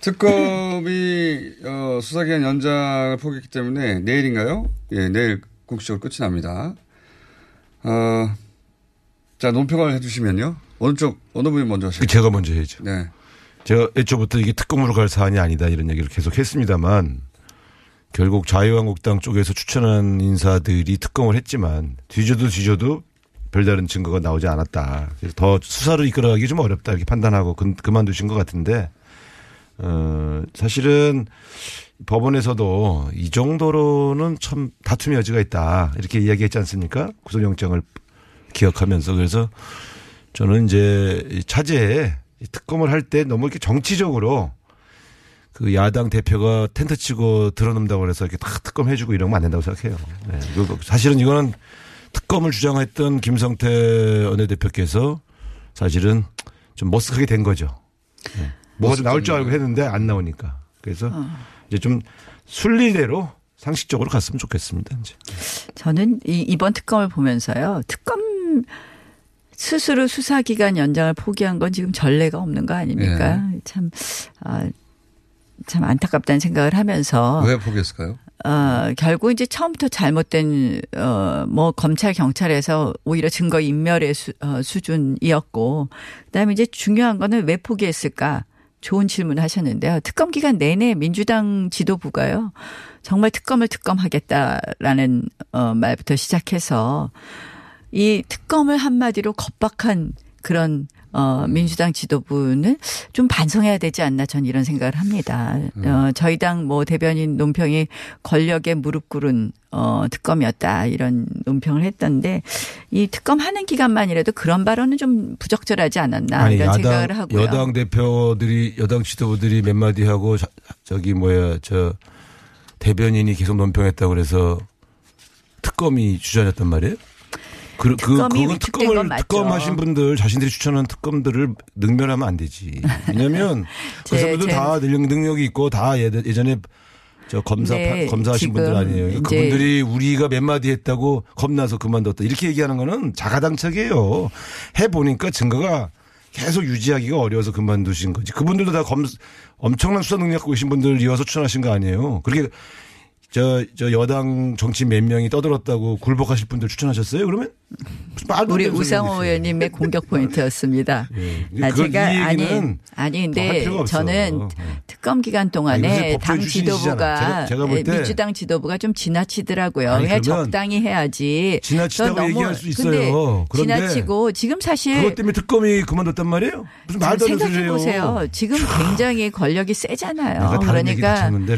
[SPEAKER 7] 특검이 어, 수사기한 연장을 포기했기 때문에 내일인가요? 예, 내일 공식적으로 끝이 납니다. 어, 자 논평을 해주시면요. 어느 쪽 어느 분이 먼저 하실까요?
[SPEAKER 9] 제가 먼저 해야죠. 네. 제가 애초부터 이게 특검으로 갈 사안이 아니다 이런 얘기를 계속 했습니다만 결국 자유한국당 쪽에서 추천한 인사들이 특검을 했지만 뒤져도 뒤져도 별다른 증거가 나오지 않았다. 그래서 더 수사를 이끌어가기 좀 어렵다 이렇게 판단하고 그, 그만두신 것 같은데 어 사실은 법원에서도 이 정도로는 참 다툼의 여지가 있다 이렇게 이야기했지 않습니까? 구속영장을 기억하면서 그래서 저는 이제 차제에 특검을 할 때 너무 이렇게 정치적으로 그 야당 대표가 텐트 치고 들어놓는다고 그래서 이렇게 다 특검 해주고 이러면 안 된다고 생각해요. 네. 사실은 이거는 특검을 주장했던 김성태 원내대표께서 사실은 좀 머쓱하게 된 거죠. 네. 뭐가 좀 나올 줄 알고 했는데 안 나오니까. 그래서 어. 이제 좀 순리대로 상식적으로 갔으면 좋겠습니다. 이제.
[SPEAKER 10] 저는 이, 이번 특검을 보면서요. 특검 스스로 수사기간 연장을 포기한 건 지금 전례가 없는 거 아닙니까? 네. 참, 아, 참 안타깝다는 생각을 하면서.
[SPEAKER 7] 왜 포기했을까요?
[SPEAKER 10] 어, 결국 이제 처음부터 잘못된, 어, 뭐, 검찰, 경찰에서 오히려 증거 인멸의 수, 어, 수준이었고, 그 다음에 이제 중요한 거는 왜 포기했을까? 좋은 질문 하셨는데요. 특검 기간 내내 민주당 지도부가요. 정말 특검을 특검하겠다라는, 어, 말부터 시작해서 이 특검을 한마디로 겁박한 그런 어, 민주당 지도부는 좀 반성해야 되지 않나 전 이런 생각을 합니다.
[SPEAKER 7] 음.
[SPEAKER 10] 어, 저희 당 뭐 대변인 논평이 권력에 무릎 꿇은 어, 특검이었다 이런 논평을 했던데 이 특검 하는 기간만이라도 그런 발언은 좀 부적절하지 않았나 이런 생각을 하고요.
[SPEAKER 9] 여당 대표들이 여당 지도부들이 몇 마디 하고 자- 저기 뭐야 저 대변인이 계속 논평했다고 그래서 특검이 주저앉았단 말이에요. 그, 그, 그건 특검을. 특검하신 분들, 자신들이 추천한 특검들을 능멸하면 안 되지. 왜냐면 그
[SPEAKER 10] 제-
[SPEAKER 9] 사람들도
[SPEAKER 10] 제-
[SPEAKER 9] 다 능력, 능력이 있고 다 예- 예전에 저 검사,
[SPEAKER 10] 네,
[SPEAKER 9] 검사하신
[SPEAKER 10] 지금
[SPEAKER 9] 분들 아니에요. 그분들이 우리가 몇 마디 했다고 겁나서 그만뒀다. 이렇게 얘기하는 거는 자가당착이에요. 해 보니까 증거가 계속 유지하기가 어려워서 그만두신 거지. 그분들도 다 검, 엄청난 수사 능력 갖고 계신 분들 이어서 추천하신 거 아니에요. 그렇게 저, 저 여당 정치 몇 명이 떠들었다고 굴복하실 분들 추천하셨어요? 그러면?
[SPEAKER 10] 우리 우상호. 의원님의 공격 포인트였습니다.
[SPEAKER 9] 예.
[SPEAKER 10] 아, 제가
[SPEAKER 9] 이
[SPEAKER 10] 아니 아니 근데. 저는 특검 기간
[SPEAKER 9] 아니,
[SPEAKER 10] 동안에
[SPEAKER 9] 무슨
[SPEAKER 10] 당. 지도부가
[SPEAKER 9] 제가- 제가 볼
[SPEAKER 10] 예,
[SPEAKER 9] 때
[SPEAKER 10] 민주당 지도부가 좀 지나치더라고요.
[SPEAKER 9] 아니,
[SPEAKER 10] 적당히 해야지.
[SPEAKER 9] 지나치다고
[SPEAKER 10] 전 너무-
[SPEAKER 9] 얘기할 수 있어요.
[SPEAKER 10] 근데
[SPEAKER 9] 그런데
[SPEAKER 10] 지나치고 지금 사실
[SPEAKER 9] 그것 때문에 특검이 그만뒀단 말이에요? 무슨 말도 안 되는
[SPEAKER 10] 생각해. 보세요. 지금 굉장히 권력이 세잖아요. 그러니까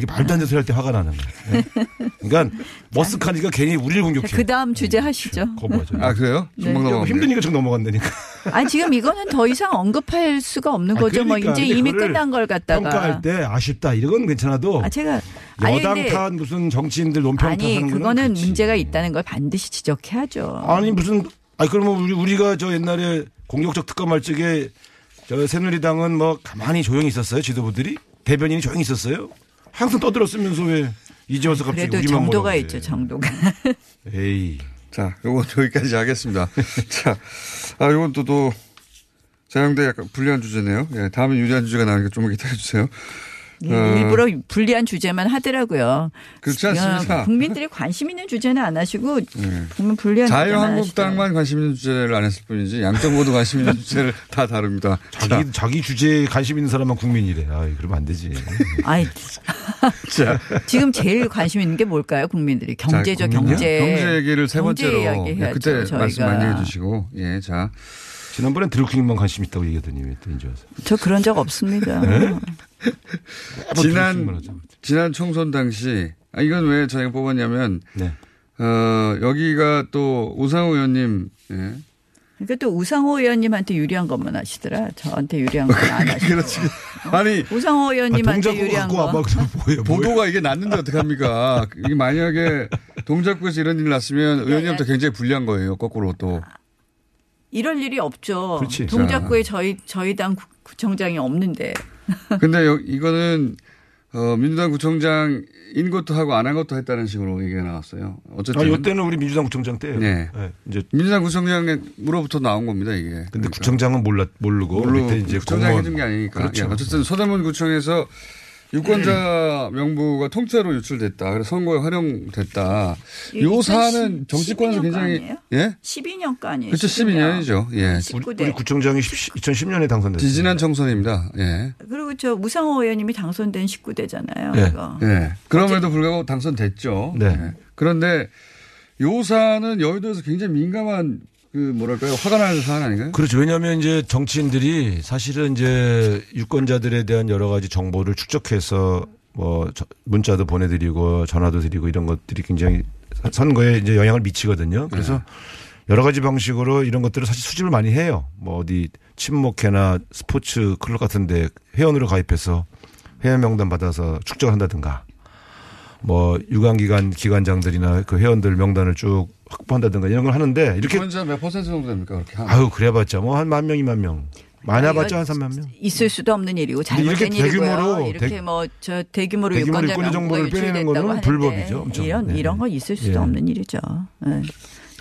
[SPEAKER 9] 말도 안 되는 소리 할 때 화가 나는 거예요. 네. 그러니까 머쓱하니까 괜히 우리를 공격해.
[SPEAKER 10] 그 다음 주제 하시죠.
[SPEAKER 9] 거부하죠.
[SPEAKER 7] 아 그래요?
[SPEAKER 10] 네.
[SPEAKER 9] 힘드니까 좀 넘어간다니까.
[SPEAKER 10] 아니 지금 이거는 더 이상 언급할 수가 없는
[SPEAKER 9] 아,
[SPEAKER 10] 거죠. 뭐
[SPEAKER 9] 그러니까.
[SPEAKER 10] 이제
[SPEAKER 9] 근데
[SPEAKER 10] 이미 끝난 걸 갖다가
[SPEAKER 9] 평가할 때 아쉽다 이건 괜찮아도
[SPEAKER 10] 아 제가 아니,
[SPEAKER 9] 여당 탓 무슨 정치인들 논평
[SPEAKER 10] 아니
[SPEAKER 9] 탓하는 거는
[SPEAKER 10] 그거는
[SPEAKER 9] 그렇지.
[SPEAKER 10] 문제가 있다는 걸 반드시 지적해야죠.
[SPEAKER 9] 아니 무슨 아니 그러면 우리 우리가 저 옛날에 공격적 특검할 적에 저 새누리당은 뭐 가만히 조용히 있었어요 지도부들이 대변인이 조용히 있었어요 항상 떠들었으면서 왜 이제 와서 갑자기
[SPEAKER 10] 그래도
[SPEAKER 9] 우리만
[SPEAKER 10] 정도가
[SPEAKER 9] 뭐라고
[SPEAKER 10] 있죠. 정도가.
[SPEAKER 9] 에이
[SPEAKER 7] 자, 요건 여기까지 하겠습니다. 자, 아, 요건 또, 또, 자영대 약간 불리한 주제네요. 예, 다음에 유리한 주제가 나오니까 좀만 기다려 주세요.
[SPEAKER 10] 예, 일부러 불리한 주제만 하더라고요.
[SPEAKER 7] 그렇지 않습니다.
[SPEAKER 10] 야, 국민들이 관심 있는 주제는 안 하시고
[SPEAKER 7] 예.
[SPEAKER 10] 보면 불리한.
[SPEAKER 7] 자유한국당만 관심 있는 주제를 안 했을 뿐이지 양쪽 모두 관심 있는 주제를 다 다룹니다.
[SPEAKER 9] 자기 자기 주제에 관심 있는 사람만 국민이래 아 그러면 안 되지
[SPEAKER 10] 아이,
[SPEAKER 7] 자,
[SPEAKER 10] 지금 제일 관심 있는 게 뭘까요? 국민들이 경제죠,
[SPEAKER 7] 자?
[SPEAKER 10] 경제.
[SPEAKER 7] 경제 얘기를 세
[SPEAKER 10] 경제
[SPEAKER 7] 번째로
[SPEAKER 10] 이야기
[SPEAKER 7] 예,
[SPEAKER 10] 해야죠,
[SPEAKER 7] 그때
[SPEAKER 10] 저희가.
[SPEAKER 7] 말씀 많이 해 주시고 예, 자,
[SPEAKER 9] 지난번엔 드루킹만 관심 있다고 얘기하더니 왜또 이제 와서
[SPEAKER 10] 저 그런 적 없습니다.
[SPEAKER 7] 네?
[SPEAKER 9] 드루킹만
[SPEAKER 7] 지난. 지난 총선 당시 아 이건 왜 저희가 뽑았냐면
[SPEAKER 9] 네.
[SPEAKER 7] 어 여기가 또 우상호 의원님 예.
[SPEAKER 10] 그러니까 또 우상호 의원님한테 유리한 것만 하시더라. 저한테 유리한 건 안 하시고.
[SPEAKER 7] 그렇지. 아니
[SPEAKER 10] 우상호 의원님한테
[SPEAKER 9] 동작구
[SPEAKER 10] 유리한 거.
[SPEAKER 9] 뭐예요
[SPEAKER 7] 보도가 이게 났는데 어떡합니까? 이게 만약에 동작구에서 이런 일이 났으면 의원님한테 굉장히 불리한 거예요. 거꾸로 또.
[SPEAKER 10] 이럴 일이 없죠.
[SPEAKER 7] 그렇지.
[SPEAKER 10] 동작구에 저희 저희 당 구- 구청장이 없는데.
[SPEAKER 7] 근데 여- 이거는 어, 민주당 구청장 인 것도 하고 안 한 것도 했다는 식으로 얘기가 나왔어요. 어쨌든.
[SPEAKER 9] 아, 이때는 우리 민주당 구청장 때예요.
[SPEAKER 7] 네.
[SPEAKER 9] 네, 이제
[SPEAKER 7] 민주당 구청장으로부터 나온 겁니다, 이게.
[SPEAKER 9] 근데
[SPEAKER 7] 그러니까.
[SPEAKER 9] 구청장은 몰랐 모르고 밑에 이제
[SPEAKER 7] 구청장이
[SPEAKER 9] 공무원
[SPEAKER 7] 해준 게 아니니까.
[SPEAKER 9] 그렇죠.
[SPEAKER 7] 예, 어쨌든 서대문 구청에서 유권자 명부가 통째로 유출됐다. 그래서 선거에 활용됐다. 요 사안은 정치권에서
[SPEAKER 10] 12년 거
[SPEAKER 7] 굉장히
[SPEAKER 10] 아니에요?
[SPEAKER 7] 예?
[SPEAKER 10] 12년 거 아니에요?
[SPEAKER 7] 그렇죠. 12년이죠. 예.
[SPEAKER 9] 우리, 우리 구청장이 2010년에 당선됐어요.
[SPEAKER 7] 지지난 총선입니다. 예.
[SPEAKER 10] 그리고 저 우상호 의원님이 당선된 19대잖아요.
[SPEAKER 9] 네.
[SPEAKER 10] 이거.
[SPEAKER 7] 예. 그럼에도 불구하고 당선됐죠.
[SPEAKER 9] 네.
[SPEAKER 7] 예. 그런데 요 사안은 여의도에서 굉장히 민감한 그 뭐랄까요 화가 나는 사안 아닌가요?
[SPEAKER 9] 그렇죠. 왜냐하면 이제 정치인들이 사실은 이제 유권자들에 대한 여러 가지 정보를 축적해서 뭐 저- 문자도 보내드리고 전화도 드리고 이런 것들이 굉장히 사- 선거에 이제 영향을 미치거든요. 그래서 여러 가지 방식으로 이런 것들을 사실 수집을 많이 해요. 뭐 어디 친목회나 스포츠 클럽 같은데 회원으로 가입해서 회원 명단 받아서 축적을 한다든가 뭐 유관기관 기관장들이나 그 회원들 명단을 쭉 확보한다든가 이런 걸 하는데 이렇게
[SPEAKER 7] 유권자 몇 퍼센트 정도 됩니까? 그렇게 하면?
[SPEAKER 9] 아유 그래봤자 뭐 한 만 명, 이만 명. 많아봤자 한 3만 명.
[SPEAKER 10] 있을 수도 없는 일이고 잘못된
[SPEAKER 9] 이렇게. 대규모로
[SPEAKER 10] 이렇게
[SPEAKER 9] 대-
[SPEAKER 10] 뭐저 대규모로
[SPEAKER 9] 대규모로
[SPEAKER 10] 유권자
[SPEAKER 9] 정보를 빼내는 거는 불법이죠, 엄청.
[SPEAKER 10] 이런
[SPEAKER 9] 네.
[SPEAKER 10] 이런 거 있을 수도
[SPEAKER 9] 예.
[SPEAKER 10] 없는 일이죠. 예.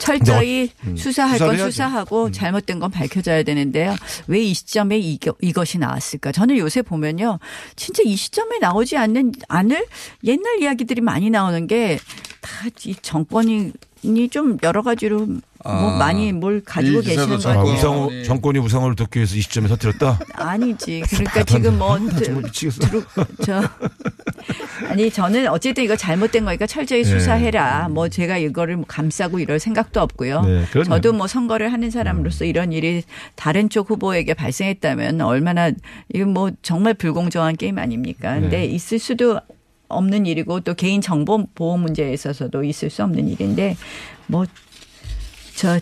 [SPEAKER 10] 철저히
[SPEAKER 9] 음,
[SPEAKER 10] 수사할 건
[SPEAKER 9] 해야죠. 음.
[SPEAKER 10] 수사하고 잘못된 건 밝혀져야 되는데요. 왜 이 시점에 이거, 이것이 나왔을까? 저는 요새 보면요. 진짜 이 시점에 나오지 않는, 않을 옛날 이야기들이 많이 나오는 게 다 이 정권이 좀 여러 가지로 뭐
[SPEAKER 9] 아.
[SPEAKER 10] 많이 뭘 가지고 계시는 거
[SPEAKER 9] 아,
[SPEAKER 10] 같아요.
[SPEAKER 9] 우상호, 정권이 우상호를 돕기 위해서 이 시점에 서툴렀다?
[SPEAKER 10] 아니지. 그러니까 지금 뭐
[SPEAKER 9] 정말 미치겠어.
[SPEAKER 10] 저 아니 저는 어쨌든 이거 잘못된 거니까 철저히
[SPEAKER 9] 네.
[SPEAKER 10] 수사해라. 뭐 제가 이거를 뭐 감싸고 이럴 생각도 없고요.
[SPEAKER 9] 네.
[SPEAKER 10] 저도 뭐 선거를 하는 사람으로서 이런 일이 다른 쪽 후보에게 발생했다면 얼마나 이건 뭐 정말 불공정한 게임 아닙니까? 근데
[SPEAKER 9] 네.
[SPEAKER 10] 있을 수도 없는 일이고 또 개인 정보 보호 문제에 있어서도 있을 수 없는 일인데 뭐 저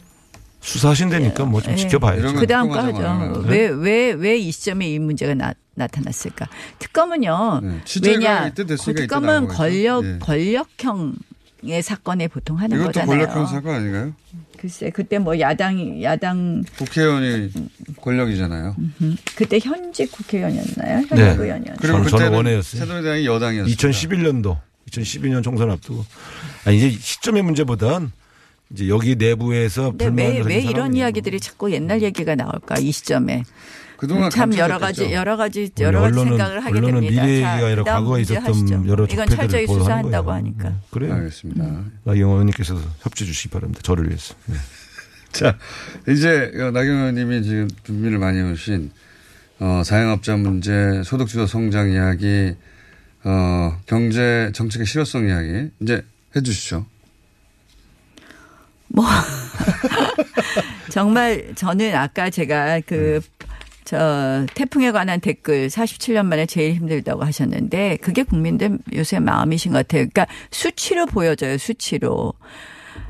[SPEAKER 9] 수사하신다니까 뭐좀
[SPEAKER 10] 예.
[SPEAKER 9] 지켜봐야죠.
[SPEAKER 10] 그 다음 거 하죠.
[SPEAKER 9] 네.
[SPEAKER 10] 왜, 왜, 왜 이 시점에 이 문제가 나, 나타났을까? 특검은요.
[SPEAKER 7] 취재가
[SPEAKER 10] 왜냐. 그 특검은. 권력,
[SPEAKER 7] 예.
[SPEAKER 10] 권력형의 사건에 보통 하는
[SPEAKER 7] 이것도
[SPEAKER 10] 거잖아요.
[SPEAKER 7] 권력형 사건 아닌가요?
[SPEAKER 10] 글쎄, 그때 뭐 야당, 야당,
[SPEAKER 7] 국회의원이 권력이잖아요.
[SPEAKER 10] 음, 그때 현직 국회의원이었나요? 현직
[SPEAKER 9] 네.
[SPEAKER 10] 의원이었나요?
[SPEAKER 7] 그리고
[SPEAKER 9] 저는, 원해였어요.
[SPEAKER 7] 새누리당이 여당이었어요.
[SPEAKER 9] 2011년도, 2012년 총선 앞두고. 아니, 이제 시점의 문제보단 이제 여기 내부에서
[SPEAKER 10] 근데
[SPEAKER 9] 불만을
[SPEAKER 10] 왜, 왜 이런 이야기들이 자꾸 옛날 얘기가 나올까, 이 시점에.
[SPEAKER 7] 그동안
[SPEAKER 10] 참 여러. 가지, 여러 가지, 여러 가지
[SPEAKER 9] 언론은-
[SPEAKER 10] 생각을 하게
[SPEAKER 9] 언론은
[SPEAKER 10] 됩니다.
[SPEAKER 9] 미래
[SPEAKER 10] 자,
[SPEAKER 9] 얘기가 아니라 과거에 있었던
[SPEAKER 10] 하시죠.
[SPEAKER 9] 여러
[SPEAKER 10] 이건 철저히 수사한다고
[SPEAKER 9] 거예요.
[SPEAKER 10] 하니까.
[SPEAKER 9] 네. 그래요.
[SPEAKER 7] 알겠습니다.
[SPEAKER 9] 나경원 의원님께서 협조해 주시기 바랍니다. 저를 위해서. 네.
[SPEAKER 7] 자, 이제 나경원 의원님이 지금 준비를 많이 해오신 어, 자영업자 문제, 소득주도 성장 이야기, 어, 경제 정책의 실효성 이야기 이제 해 주시죠.
[SPEAKER 10] 뭐 정말 저는 아까 제가 그 저 태풍에 관한 댓글 47년 만에 제일 힘들다고 하셨는데 그게 국민들 요새 마음이신 것 같아요. 그러니까 수치로 보여져요. 수치로.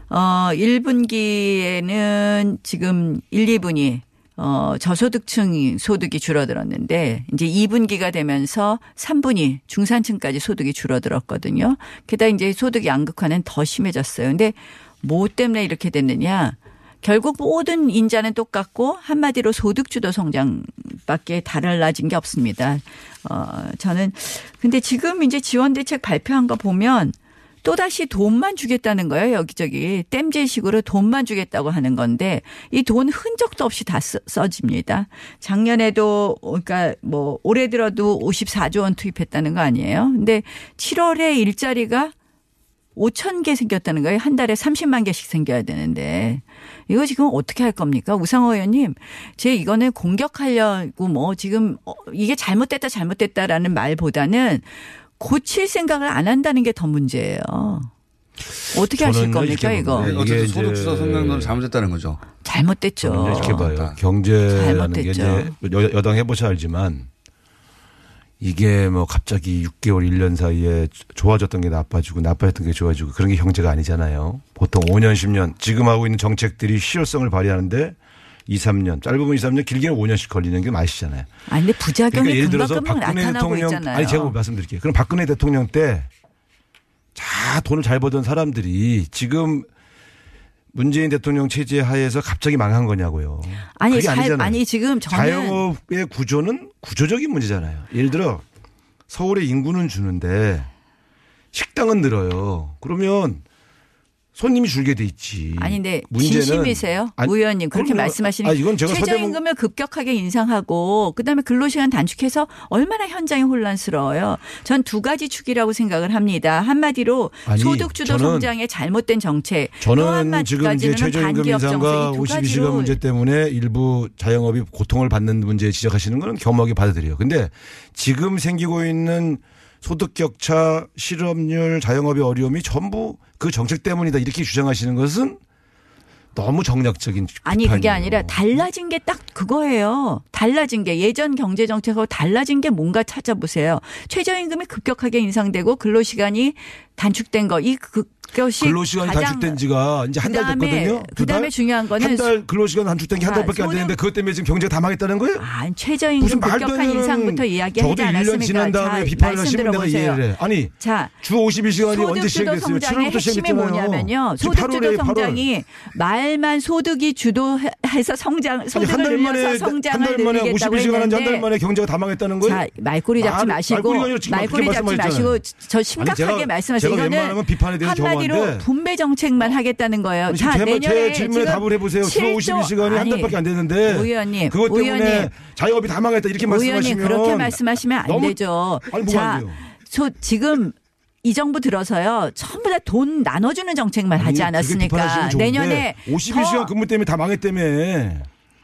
[SPEAKER 10] 어 1분기에는 지금 1, 2분이 어 저소득층 소득이 줄어들었는데 이제 2분기가 되면서 3분이 중산층까지 소득이 줄어들었거든요. 게다가 이제 소득 양극화는 더 심해졌어요. 근데 뭐 때문에 이렇게 됐느냐? 결국 모든 인자는 똑같고 한마디로 소득주도 성장밖에 달라진 게 없습니다. 어, 저는 근데 지금 이제 지원 대책 발표한 거 보면 또다시 돈만 주겠다는 거예요. 여기저기 땜제식으로 돈만 주겠다고 하는 건데 이 돈 흔적도 없이 다 써, 써집니다. 작년에도 그러니까 뭐 올해 들어도 54조 원 투입했다는 거 아니에요. 근데 7월에 일자리가 5천 개 생겼다는 거예요. 한 달에 30만 개씩 생겨야 되는데 이거 지금 어떻게 할 겁니까? 우상호 의원님, 제 이거는 공격하려고 뭐 지금 어, 이게 잘못됐다 잘못됐다라는 말보다는 고칠 생각을 안 한다는 게 더 문제예요. 어떻게 하실 겁니까 이거?
[SPEAKER 9] 봅니다.
[SPEAKER 7] 어쨌든 소득주도 성장도는 잘못됐다는 거죠.
[SPEAKER 10] 잘못됐죠.
[SPEAKER 9] 이렇게 봐요. 경제라는 게 이제
[SPEAKER 10] 잘못됐죠.
[SPEAKER 9] 여- 여당 해보셔 알지만 이게 뭐 갑자기 6개월, 1년 사이에 좋아졌던 게 나빠지고 나빠졌던 게 좋아지고 그런 게 경제가 아니잖아요. 보통 5년, 10년 지금 하고 있는 정책들이 실효성을 발휘하는데 2, 3년 짧으면 2, 3년 길게는 5년씩 걸리는 게 맛이잖아요.
[SPEAKER 10] 아니 근데 부작용이
[SPEAKER 9] 그러니까 예를 들어서 박근혜 대통령
[SPEAKER 10] 있잖아요.
[SPEAKER 9] 아니 제가 말씀드릴게요. 그럼 박근혜 대통령 때 자, 돈을 잘 벌던 사람들이 지금 문재인 대통령 체제 하에서 갑자기 망한 거냐고요.
[SPEAKER 10] 아니 잘
[SPEAKER 9] 아니잖아요.
[SPEAKER 10] 아니 지금 저는
[SPEAKER 9] 자영업의 구조는 구조적인 문제잖아요. 예를 들어 서울의 인구는 주는데 식당은 늘어요. 그러면 손님이 줄게 돼 있지.
[SPEAKER 10] 아니 근데
[SPEAKER 9] 문제는
[SPEAKER 10] 진심이세요?
[SPEAKER 9] 아니,
[SPEAKER 10] 의원님 그렇게
[SPEAKER 9] 그럼요.
[SPEAKER 10] 말씀하시는
[SPEAKER 9] 아, 이건 제가 서대문-
[SPEAKER 10] 최저임금을 급격하게 인상하고 그다음에 근로시간 단축해서 얼마나 현장이 혼란스러워요. 전 두 가지 축이라고 생각을 합니다. 한마디로
[SPEAKER 9] 아니,
[SPEAKER 10] 소득주도 성장의 잘못된 정책. 또
[SPEAKER 9] 저는 지금 이제 최저임금 인상과
[SPEAKER 10] 정책 이두
[SPEAKER 9] 52시간
[SPEAKER 10] 가지로
[SPEAKER 9] 문제 때문에 일부 자영업이 고통을 받는 문제 지적하시는 거는 겸허하게 받아들여요. 근데 지금 생기고 있는 소득 격차, 실업률, 자영업의 어려움이 전부 그 정책 때문이다 이렇게 주장하시는 것은 너무 정략적인
[SPEAKER 10] 아니 그게
[SPEAKER 9] 비판이에요.
[SPEAKER 10] 아니라 달라진 게 딱 그거예요. 달라진 게 예전 경제 정책하고 달라진 게 뭔가 찾아보세요. 최저임금이 급격하게 인상되고 근로 시간이 단축된 거 이 그
[SPEAKER 9] 근로시간이 단축된 지가 이제 한 달 됐거든요. 두
[SPEAKER 10] 그다음에
[SPEAKER 9] 달?
[SPEAKER 10] 중요한 거는
[SPEAKER 9] 한 달 근로시간 단축된 게한
[SPEAKER 10] 자,
[SPEAKER 9] 달밖에 안 되는데 그것 때문에 지금 경제가 다 망했다는 거예요?
[SPEAKER 10] 아, 최저임금 급격한 인상부터 이야기하지
[SPEAKER 9] 저도 1년
[SPEAKER 10] 않았습니까?
[SPEAKER 9] 지난 다음에
[SPEAKER 10] 자,
[SPEAKER 9] 비판을 하시면 내가. 이해를 해. 아니
[SPEAKER 10] 자,
[SPEAKER 9] 주 52시간이 언제?
[SPEAKER 10] 성장의
[SPEAKER 9] 7월부터
[SPEAKER 10] 핵심이
[SPEAKER 9] 시행됐잖아요.
[SPEAKER 10] 뭐냐면요. 소득주도
[SPEAKER 9] 8월에 8월.
[SPEAKER 10] 성장이 말만 소득이 주도해서 성장, 소득을 늘려서 성장을
[SPEAKER 9] 한달 만에
[SPEAKER 10] 늘리겠다고
[SPEAKER 9] 52시간 한지 한달
[SPEAKER 10] 했는데
[SPEAKER 9] 만에 경제가 다 망했다는 거예요?
[SPEAKER 10] 자, 말꼬리 잡지
[SPEAKER 9] 말-
[SPEAKER 10] 마시고
[SPEAKER 9] 말꼬리
[SPEAKER 10] 잡지. 마시고 저 심각하게 말씀하세요. 이거는
[SPEAKER 9] 비판에 대해서
[SPEAKER 10] 한마디 로
[SPEAKER 9] 겸허한데.
[SPEAKER 10] 분배 정책만 하겠다는 거예요.
[SPEAKER 9] 아니,
[SPEAKER 10] 자,
[SPEAKER 9] 제, 말- 제
[SPEAKER 10] 내년에
[SPEAKER 9] 질문에 답을 해보세요. 주
[SPEAKER 10] 7조
[SPEAKER 9] 52시간이 한
[SPEAKER 10] 아니,
[SPEAKER 9] 달밖에 안 됐는데.
[SPEAKER 10] 의원님,
[SPEAKER 9] 그것 때문에
[SPEAKER 10] 의원님.
[SPEAKER 9] 자영업이 다 망했다 이렇게 말씀하시면.
[SPEAKER 10] 그렇게 말씀하시면 안
[SPEAKER 9] 너무-
[SPEAKER 10] 되죠.
[SPEAKER 9] 아니,
[SPEAKER 10] 자,
[SPEAKER 9] 안?
[SPEAKER 10] 소, 지금 이 정부 들어서요 전부 다 돈 나눠주는 정책만 하지 않았습니까? 내년에
[SPEAKER 9] 52시간
[SPEAKER 10] 더
[SPEAKER 9] 근무 때문에 다 망했다며.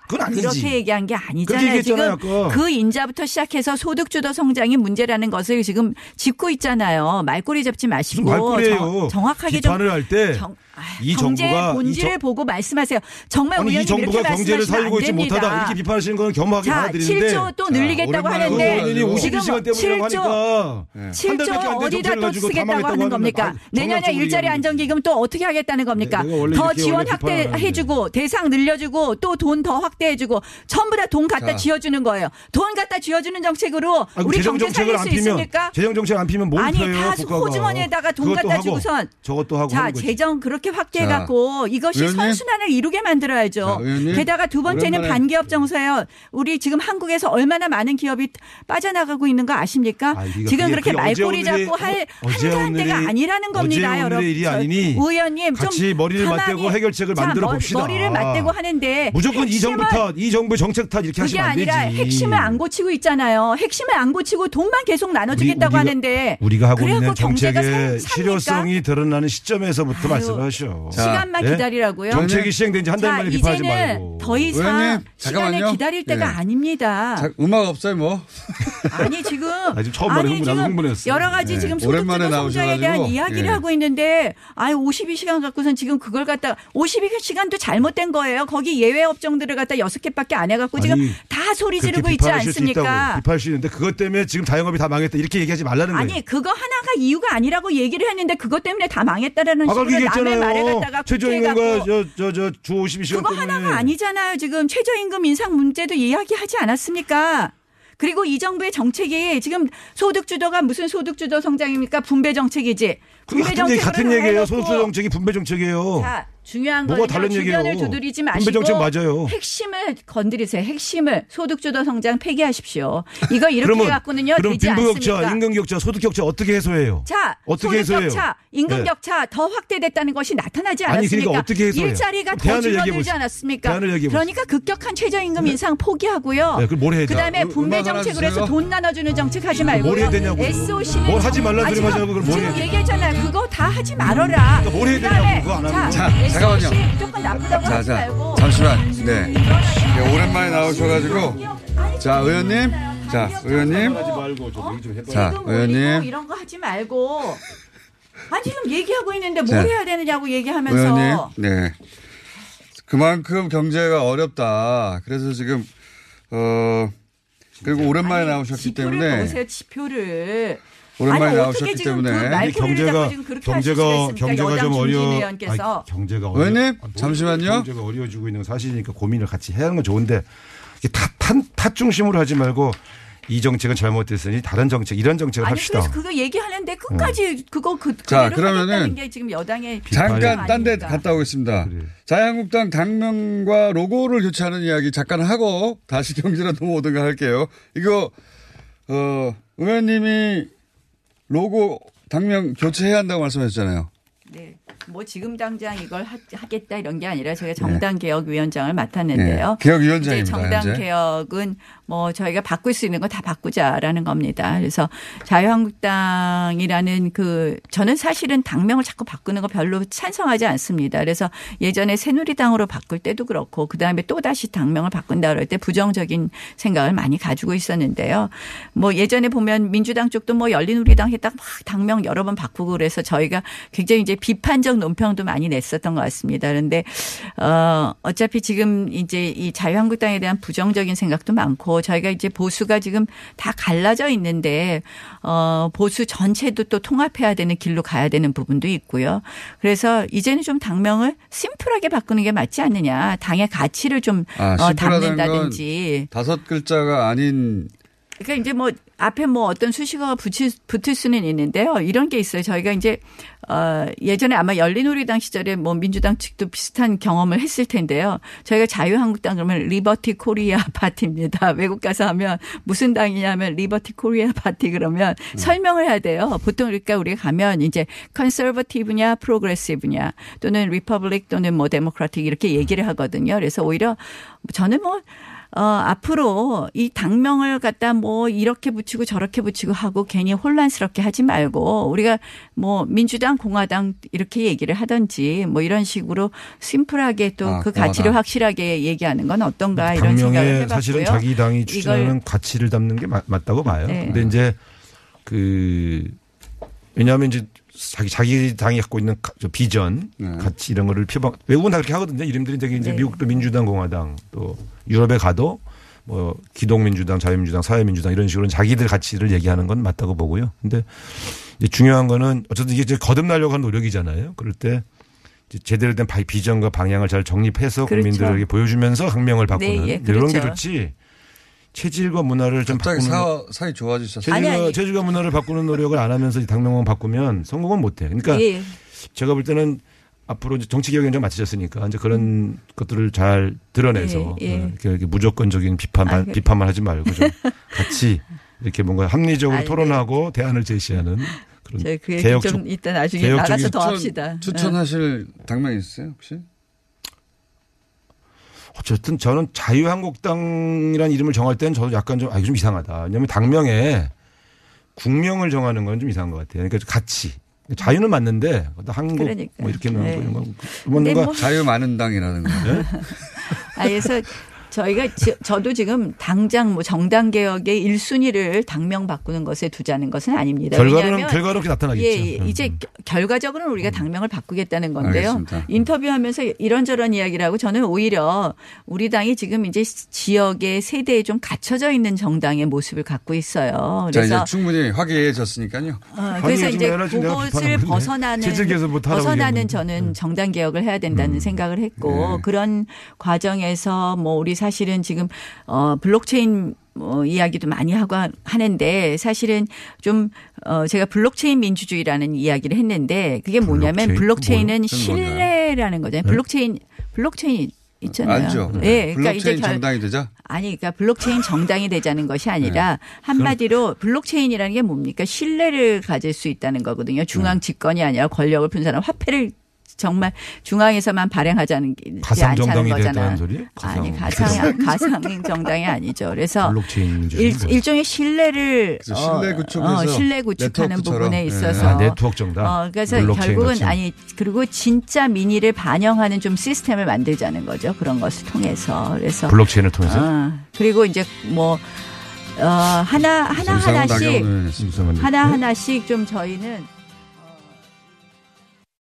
[SPEAKER 9] 그건 아니지.
[SPEAKER 10] 그렇게 얘기한 게 아니잖아요. 지금
[SPEAKER 9] 아까.
[SPEAKER 10] 그 인자부터 시작해서 소득 주도 성장이 문제라는 것을 지금 짚고 있잖아요. 말꼬리 잡지 마시고. 정- 정확하게 좀
[SPEAKER 9] 비판을 할때이
[SPEAKER 10] 경제
[SPEAKER 9] 정부가
[SPEAKER 10] 본질을
[SPEAKER 9] 이 정-
[SPEAKER 10] 보고 말씀하세요. 정말
[SPEAKER 9] 아니 이 정부가 경제를 살리고
[SPEAKER 10] 안
[SPEAKER 9] 있지. 못하다 이렇게 비판하시는 건 겸허하게
[SPEAKER 10] 자,
[SPEAKER 9] 받아들이는데
[SPEAKER 10] 7조 또 늘리겠다고 하는데
[SPEAKER 9] 오랜만에 52시간 때문에
[SPEAKER 10] 7조
[SPEAKER 9] 하니까 한
[SPEAKER 10] 7조
[SPEAKER 9] 달밖에 안된
[SPEAKER 10] 어디다 또 쓰겠다고 하는
[SPEAKER 9] 하는
[SPEAKER 10] 겁니까?
[SPEAKER 9] 건
[SPEAKER 10] 내년에 일자리 안정기금 또 어떻게 하겠다는 겁니까?
[SPEAKER 9] 네,
[SPEAKER 10] 더 지원 확대해주고 대상 늘려주고 또 돈 더 확 대해주고 전부 다 돈 갖다
[SPEAKER 9] 자.
[SPEAKER 10] 쥐어주는 거예요. 돈 갖다 쥐어주는 정책으로
[SPEAKER 9] 아이고,
[SPEAKER 10] 우리 경제 살릴 안수 있습니까?
[SPEAKER 9] 재정 정책 안 피면 뭘
[SPEAKER 10] 아니
[SPEAKER 9] 펴요
[SPEAKER 10] 다. 호주머니에다가 돈 갖다 주고선
[SPEAKER 9] 저것도 하고
[SPEAKER 10] 자. 재정 그렇게
[SPEAKER 9] 자,
[SPEAKER 10] 확대해갖고 이것이
[SPEAKER 9] 의원님?
[SPEAKER 10] 선순환을 이루게 만들어야죠.
[SPEAKER 9] 자?
[SPEAKER 10] 게다가 두 번째는 반기업 정서예요. 우리 지금 한국에서 얼마나 많은 기업이 빠져나가고 있는 거 아십니까?
[SPEAKER 9] 이거
[SPEAKER 10] 지금 그렇게 말꼬리 잡고 할
[SPEAKER 9] 어제
[SPEAKER 10] 한가한 때가 아니라는 겁니다, 여러분. 의원님 좀
[SPEAKER 9] 같이 머리를 맞대고 해결책을
[SPEAKER 10] 자,
[SPEAKER 9] 만들어
[SPEAKER 10] 머-
[SPEAKER 9] 봅시다.
[SPEAKER 10] 머리를 맞대고 하는데
[SPEAKER 9] 무조건 이
[SPEAKER 10] 핵심은
[SPEAKER 9] 정부 탓, 이 정부 정책 탓 이렇게
[SPEAKER 10] 그게
[SPEAKER 9] 하시면 안 되지.
[SPEAKER 10] 아니라 핵심을 안 고치고 있잖아요. 핵심을 안 고치고 돈만 계속 나눠주겠다고
[SPEAKER 9] 우리- 우리가-
[SPEAKER 10] 하는데
[SPEAKER 9] 우리가 하고
[SPEAKER 10] 그래갖고
[SPEAKER 9] 있는
[SPEAKER 10] 경제가
[SPEAKER 9] 정책의
[SPEAKER 10] 삽-
[SPEAKER 9] 실효성이 드러나는 시점에서부터 말씀하셔.
[SPEAKER 10] 시간만
[SPEAKER 9] 예?
[SPEAKER 10] 기다리라고요.
[SPEAKER 9] 정책이 시행된 지 한달
[SPEAKER 10] 자,
[SPEAKER 9] 만에 비판하지
[SPEAKER 10] 이제는
[SPEAKER 9] 말고.
[SPEAKER 10] 더 이상
[SPEAKER 7] 의원님,
[SPEAKER 10] 시간을. 기다릴 때가
[SPEAKER 7] 예.
[SPEAKER 10] 아닙니다.
[SPEAKER 7] 자, 음악 없어요, 뭐?
[SPEAKER 10] 아니 지금
[SPEAKER 7] 지금 처음 흥분- 나도 흥분했어.
[SPEAKER 10] 여러 가지
[SPEAKER 7] 네.
[SPEAKER 10] 지금
[SPEAKER 7] 오랜만에
[SPEAKER 10] 소득주도 성장에 대한
[SPEAKER 7] 나오셔가지고,
[SPEAKER 10] 이야기를
[SPEAKER 7] 예.
[SPEAKER 10] 하고 있는데 아예 52시간 갖고선 지금 그걸 갖다 52시간도 잘못된 거예요. 거기 예외 업종들을 갖다 여섯 개밖에 안 해갖고 지금
[SPEAKER 9] 아니,
[SPEAKER 10] 다 소리 지르고 있지. 않습니까?
[SPEAKER 9] 비판할 수 있는데 그것 때문에 지금 자영업이 다 망했다 이렇게 얘기하지 말라는 거예요.
[SPEAKER 10] 아니 그거 하나가 이유가 아니라고 얘기를 했는데 그것 때문에 다 망했다라는 식으로 남의
[SPEAKER 9] 얘기했잖아요.
[SPEAKER 10] 갖다가
[SPEAKER 9] 최저임금과
[SPEAKER 10] 국회에
[SPEAKER 9] 저저저 주 52시간
[SPEAKER 10] 그거
[SPEAKER 9] 때문에
[SPEAKER 10] 하나가 아니잖아요. 지금 최저임금 인상 문제도 이야기하지 않았습니까? 그리고 이 정부의 정책이 지금 소득주도가 무슨 소득주도 성장입니까? 분배 정책이지. 분배
[SPEAKER 9] 같은
[SPEAKER 10] 정책으로
[SPEAKER 9] 같은 얘기예요.
[SPEAKER 10] 해놓고
[SPEAKER 9] 소득주 정책이 분배 정책이에요.
[SPEAKER 10] 자, 중요한
[SPEAKER 9] 뭐가
[SPEAKER 10] 건
[SPEAKER 9] 다른
[SPEAKER 10] 주변을
[SPEAKER 9] 얘기예요?
[SPEAKER 10] 두드리지
[SPEAKER 9] 분배
[SPEAKER 10] 마시고
[SPEAKER 9] 정책 맞아요.
[SPEAKER 10] 핵심을 건드리세요. 핵심을 소득주도 성장 폐기하십시오. 이거 이렇게
[SPEAKER 9] 그러면
[SPEAKER 10] 갖고는요
[SPEAKER 9] 그럼
[SPEAKER 10] 되지
[SPEAKER 9] 빈부격차,
[SPEAKER 10] 않습니까?
[SPEAKER 9] 임금격차, 소득격차 어떻게 해소해요?
[SPEAKER 10] 자,
[SPEAKER 9] 어떻게 해소해요?
[SPEAKER 10] 소득격차, 임금격차
[SPEAKER 9] 네.
[SPEAKER 10] 더 확대됐다는 것이 나타나지
[SPEAKER 9] 아니,
[SPEAKER 10] 않았습니까?
[SPEAKER 9] 그러니까 어떻게 해소해요?
[SPEAKER 10] 일자리가 더
[SPEAKER 9] 대안을
[SPEAKER 10] 줄어들지. 않았습니까? 그러니까 급격한 최저임금 인상 포기하고요.
[SPEAKER 9] 네, 그럼 뭘 해야 돼?
[SPEAKER 10] 그다음에
[SPEAKER 9] 음-
[SPEAKER 10] 분배 정책으로 해서. 돈 나눠주는 정책 하지 말고요.
[SPEAKER 9] 뭘 해야 되냐고요?
[SPEAKER 10] SOC는
[SPEAKER 9] 뭘 하지 말라는 소리 하지 말고 그걸 뭘
[SPEAKER 10] 지금? 얘기했잖아요. 그거 다 하지 말아라.
[SPEAKER 9] 그러니까 뭘 해야 되냐고, 그거 안 하면.
[SPEAKER 10] 자,
[SPEAKER 7] 자,
[SPEAKER 10] SOC
[SPEAKER 7] 잠깐만요.
[SPEAKER 10] 조금 나쁘다고
[SPEAKER 7] 자,
[SPEAKER 10] 하지
[SPEAKER 7] 자,
[SPEAKER 10] 말고
[SPEAKER 7] 잠시만. 네. 네, 오랜만에 나오셔가지고. 자, 의원님. 자, 의원님. 자,
[SPEAKER 10] 지금 올리고
[SPEAKER 7] 의원님.
[SPEAKER 10] 이런 거 하지 말고. 아니 지금 얘기하고 있는데 뭘
[SPEAKER 7] 자,
[SPEAKER 10] 해야 되느냐고 얘기하면서
[SPEAKER 7] 의원님. 네. 그만큼 경제가 어렵다. 그래서 지금, 어, 그리고 오랜만에 나오셨기
[SPEAKER 10] 지표를
[SPEAKER 7] 때문에.
[SPEAKER 10] 보세요 지표를.
[SPEAKER 7] 오랜만에
[SPEAKER 10] 아니,
[SPEAKER 7] 나오셨기 때문에.
[SPEAKER 10] 그
[SPEAKER 9] 경제가? 경제가
[SPEAKER 10] 여당
[SPEAKER 9] 좀 어려. 아니, 경제가
[SPEAKER 7] 의원님,
[SPEAKER 9] 어려- 아,
[SPEAKER 7] 잠시만요.
[SPEAKER 9] 경제가 어려워지고 있는 건 사실이니까 고민을 같이 해야 하는 건 좋은데 이게 탓, 탓, 탓 중심으로 하지 말고 이 정책은 잘못됐으니 다른 정책 이런 정책을
[SPEAKER 10] 아니
[SPEAKER 9] 합시다.
[SPEAKER 10] 그래서 그거 얘기하는데 끝까지 그거 그
[SPEAKER 7] 자,
[SPEAKER 10] 그대로
[SPEAKER 7] 그러면은
[SPEAKER 10] 게 지금 여당의
[SPEAKER 7] 잠깐 딴 데. 갔다 오겠습니다. 자유한국당 당명과 로고를 교체하는 이야기 잠깐 하고 다시 경제로 넘어오든가 할게요. 이거 어 의원님이 로고 당명 교체해야 한다고 말씀하셨잖아요.
[SPEAKER 10] 네. 뭐 지금 당장 이걸 하, 겠다 이런 게 아니라 저희가 정당 개혁 위원장을 맡았는데요.
[SPEAKER 7] 네. 개혁 위원장입니다,
[SPEAKER 10] 이제 정당
[SPEAKER 7] 현재.
[SPEAKER 10] 개혁은 뭐 저희가 바꿀 수 있는 거 다 바꾸자라는 겁니다. 그래서 자유한국당이라는 그 저는 사실은 당명을 자꾸 바꾸는 거 별로 찬성하지 않습니다. 그래서 예전에 새누리당으로 바꿀 때도 그렇고 그다음에 또 다시 당명을 바꾼다 그럴 때 부정적인 생각을 많이 가지고 있었는데요. 뭐 예전에 보면 민주당 쪽도 뭐 열린우리당 했다가 막 당명 여러 번 바꾸고 그래서 저희가 굉장히 이제 비판적 논평도 많이 냈었던 것 같습니다. 그런데 어 어차피 지금 이제 이 자유한국당에 대한 부정적인 생각도 많고 저희가 이제 보수가 지금 다 갈라져 있는데 어 보수 전체도 또 통합해야 되는 길로 가야 되는 부분도 있고요. 그래서 이제는 좀 당명을 심플하게 바꾸는 게 맞지 않느냐. 당의 가치를 좀
[SPEAKER 7] 아,
[SPEAKER 10] 어, 담는다든지.
[SPEAKER 7] 다섯 글자가 아닌
[SPEAKER 10] 그러니까 이제 뭐 앞에 뭐 어떤 수식어가 붙일, 붙을 수는 있는데요. 이런 게 있어요. 저희가 이제 어 예전에 아마 열린우리당 시절에 뭐 민주당 측도 비슷한 경험을 했을 텐데요. 저희가 자유한국당 그러면 Liberty Korea Party입니다. 외국 가서 하면 무슨 당이냐면 Liberty Korea Party 그러면 설명을 해야 돼요. 보통 그러니까 우리가 가면 이제 conservative냐 progressive냐 또는 republic 또는 뭐 democratic 이렇게 얘기를 하거든요. 그래서 오히려 저는 뭐 어, 앞으로 이 당명을 갖다 뭐 이렇게 붙이고 저렇게 붙이고 하고 괜히 혼란스럽게 하지 말고 우리가 뭐 민주당, 공화당 이렇게 얘기를 하든지 뭐 이런 식으로 심플하게 또
[SPEAKER 9] 아,
[SPEAKER 10] 그 가치를. 확실하게 얘기하는 건 어떤가 이런 생각을 해봤고요.
[SPEAKER 9] 사실은 자기 당이 추진하는 가치를 담는 게 맞, 맞다고 봐요.
[SPEAKER 10] 네.
[SPEAKER 9] 근데 이제 그 왜냐하면 이제 자기 자기 당이 갖고 있는 비전, 가치 이런 거를 표방 외국은 다 그렇게 하거든요. 이름들이 되게 이제
[SPEAKER 10] 네.
[SPEAKER 9] 미국도 민주당, 공화당 또 유럽에 가도 뭐 기독민주당, 자유민주당, 사회민주당 이런 식으로 자기들 가치를 얘기하는 건 맞다고 보고요. 근데 이제 중요한 거는 어쨌든 이게 이제 거듭나려고 하는 노력이잖아요. 그럴 때 이제 제대로 된 바- 비전과 방향을 잘 정립해서
[SPEAKER 10] 그렇죠.
[SPEAKER 9] 국민들에게 보여주면서 학명을 바꾸는
[SPEAKER 10] 네, 예,
[SPEAKER 9] 이런 게
[SPEAKER 10] 그렇죠.
[SPEAKER 9] 좋지. 체질과 문화를 좀 바꾸는
[SPEAKER 7] 사, 사이 좋아지셨어요.
[SPEAKER 9] 체질과, 체질과 문화를 바꾸는 노력을 안 하면서 이 당명만 바꾸면 성공은 못 해. 그러니까
[SPEAKER 10] 예.
[SPEAKER 9] 제가 볼 때는 앞으로 이제 정치 개혁이 좀 마치셨으니까 이제 그런 것들을 잘 드러내서
[SPEAKER 10] 예, 예.
[SPEAKER 9] 어, 이렇게, 무조건적인 비판
[SPEAKER 10] 아, 그-
[SPEAKER 9] 비판만 하지 말고 좀 같이 이렇게 뭔가 합리적으로
[SPEAKER 10] 네.
[SPEAKER 9] 토론하고 대안을 제시하는 그런 개혁적
[SPEAKER 10] 좀 이따 나중에 나가서 더
[SPEAKER 7] 추천-
[SPEAKER 10] 합시다.
[SPEAKER 7] 추천하실 당명 있으세요 혹시?
[SPEAKER 9] 어쨌든 저는 자유한국당이라는 이름을 정할 때는 저도 약간 좀, 아, 이거 좀 이상하다. 왜냐하면 당명에 국명을 정하는 건 좀 이상한 것 같아요. 그러니까 같이. 자유는 맞는데, 한국
[SPEAKER 10] 그러니까.
[SPEAKER 9] 뭐 이렇게 넣는
[SPEAKER 10] 네.
[SPEAKER 9] 거 이런 거. 뭔가
[SPEAKER 10] 뭐-
[SPEAKER 7] 자유 많은 당이라든가.
[SPEAKER 10] 아, 그래서 저희가 지- 저도 지금 당장 뭐 정당 개혁의 1순위를 당명 바꾸는 것에 두자는 것은 아닙니다.
[SPEAKER 9] 결과로는- 결과로 그렇게 나타나겠죠.
[SPEAKER 10] 예, 예.
[SPEAKER 9] 음,
[SPEAKER 10] 이제 결과적으로는 우리가 당명을 바꾸겠다는 건데요.
[SPEAKER 7] 알겠습니다.
[SPEAKER 10] 인터뷰하면서 이런저런 이야기를 하고 저는 오히려 우리 당이 지금 이제 지역의 세대에 좀 갇혀져 있는 정당의 모습을 갖고 있어요.
[SPEAKER 7] 자 이제
[SPEAKER 10] 그래서
[SPEAKER 7] 충분히 화기애애졌으니까요.
[SPEAKER 10] 어, 그래서 이제 그것을 벗어나는
[SPEAKER 9] 못하라고
[SPEAKER 10] 벗어나는
[SPEAKER 9] 얘기하는
[SPEAKER 10] 저는 정당 개혁을 해야 된다는 생각을 했고
[SPEAKER 7] 네.
[SPEAKER 10] 그런 과정에서 뭐 우리 사실은 지금 어 블록체인 뭐 이야기도 많이 하고 하- 하는데 사실은 좀 어 제가 블록체인 민주주의라는 이야기를 했는데 그게 뭐냐면
[SPEAKER 7] 블록체인? 뭔가요?
[SPEAKER 10] 신뢰라는 거잖아요.
[SPEAKER 7] 네?
[SPEAKER 10] 블록체인 블록체인 있잖아요.
[SPEAKER 7] 알죠.
[SPEAKER 10] 예, 그러니까
[SPEAKER 7] 블록체인
[SPEAKER 10] 이제 결-
[SPEAKER 7] 정당이 되자.
[SPEAKER 10] 아니, 그러니까 블록체인 정당이 되자는 것이 아니라
[SPEAKER 7] 네.
[SPEAKER 10] 한마디로 블록체인이라는 게 뭡니까? 신뢰를 가질 수 있다는 거거든요.
[SPEAKER 7] 네.
[SPEAKER 10] 중앙 집권이 아니라 권력을 분산한 화폐를 정말 중앙에서만 발행하자는 게
[SPEAKER 9] 가상 정당이
[SPEAKER 10] 거잖아요.
[SPEAKER 9] 됐다는 소리예요?
[SPEAKER 10] 아니,
[SPEAKER 9] 가상.
[SPEAKER 10] 가상 가상 정당이 아니죠. 그래서. 일, 일종의 신뢰를
[SPEAKER 7] 신뢰 구축에서
[SPEAKER 10] 어, 신뢰 구축하는
[SPEAKER 7] 네트워크처럼.
[SPEAKER 10] 부분에
[SPEAKER 7] 예.
[SPEAKER 10] 있어서
[SPEAKER 9] 아, 네트워크 정당.
[SPEAKER 10] 어, 그래서 결국은
[SPEAKER 9] 같이.
[SPEAKER 10] 아니 그리고 진짜 민의를 반영하는 좀 시스템을 만들자는 거죠. 그런 것을 통해서 그래서
[SPEAKER 9] 블록체인을 통해서.
[SPEAKER 10] 어, 그리고 이제 뭐 어, 하나 하나 하나씩. 하나 하나씩 좀 저희는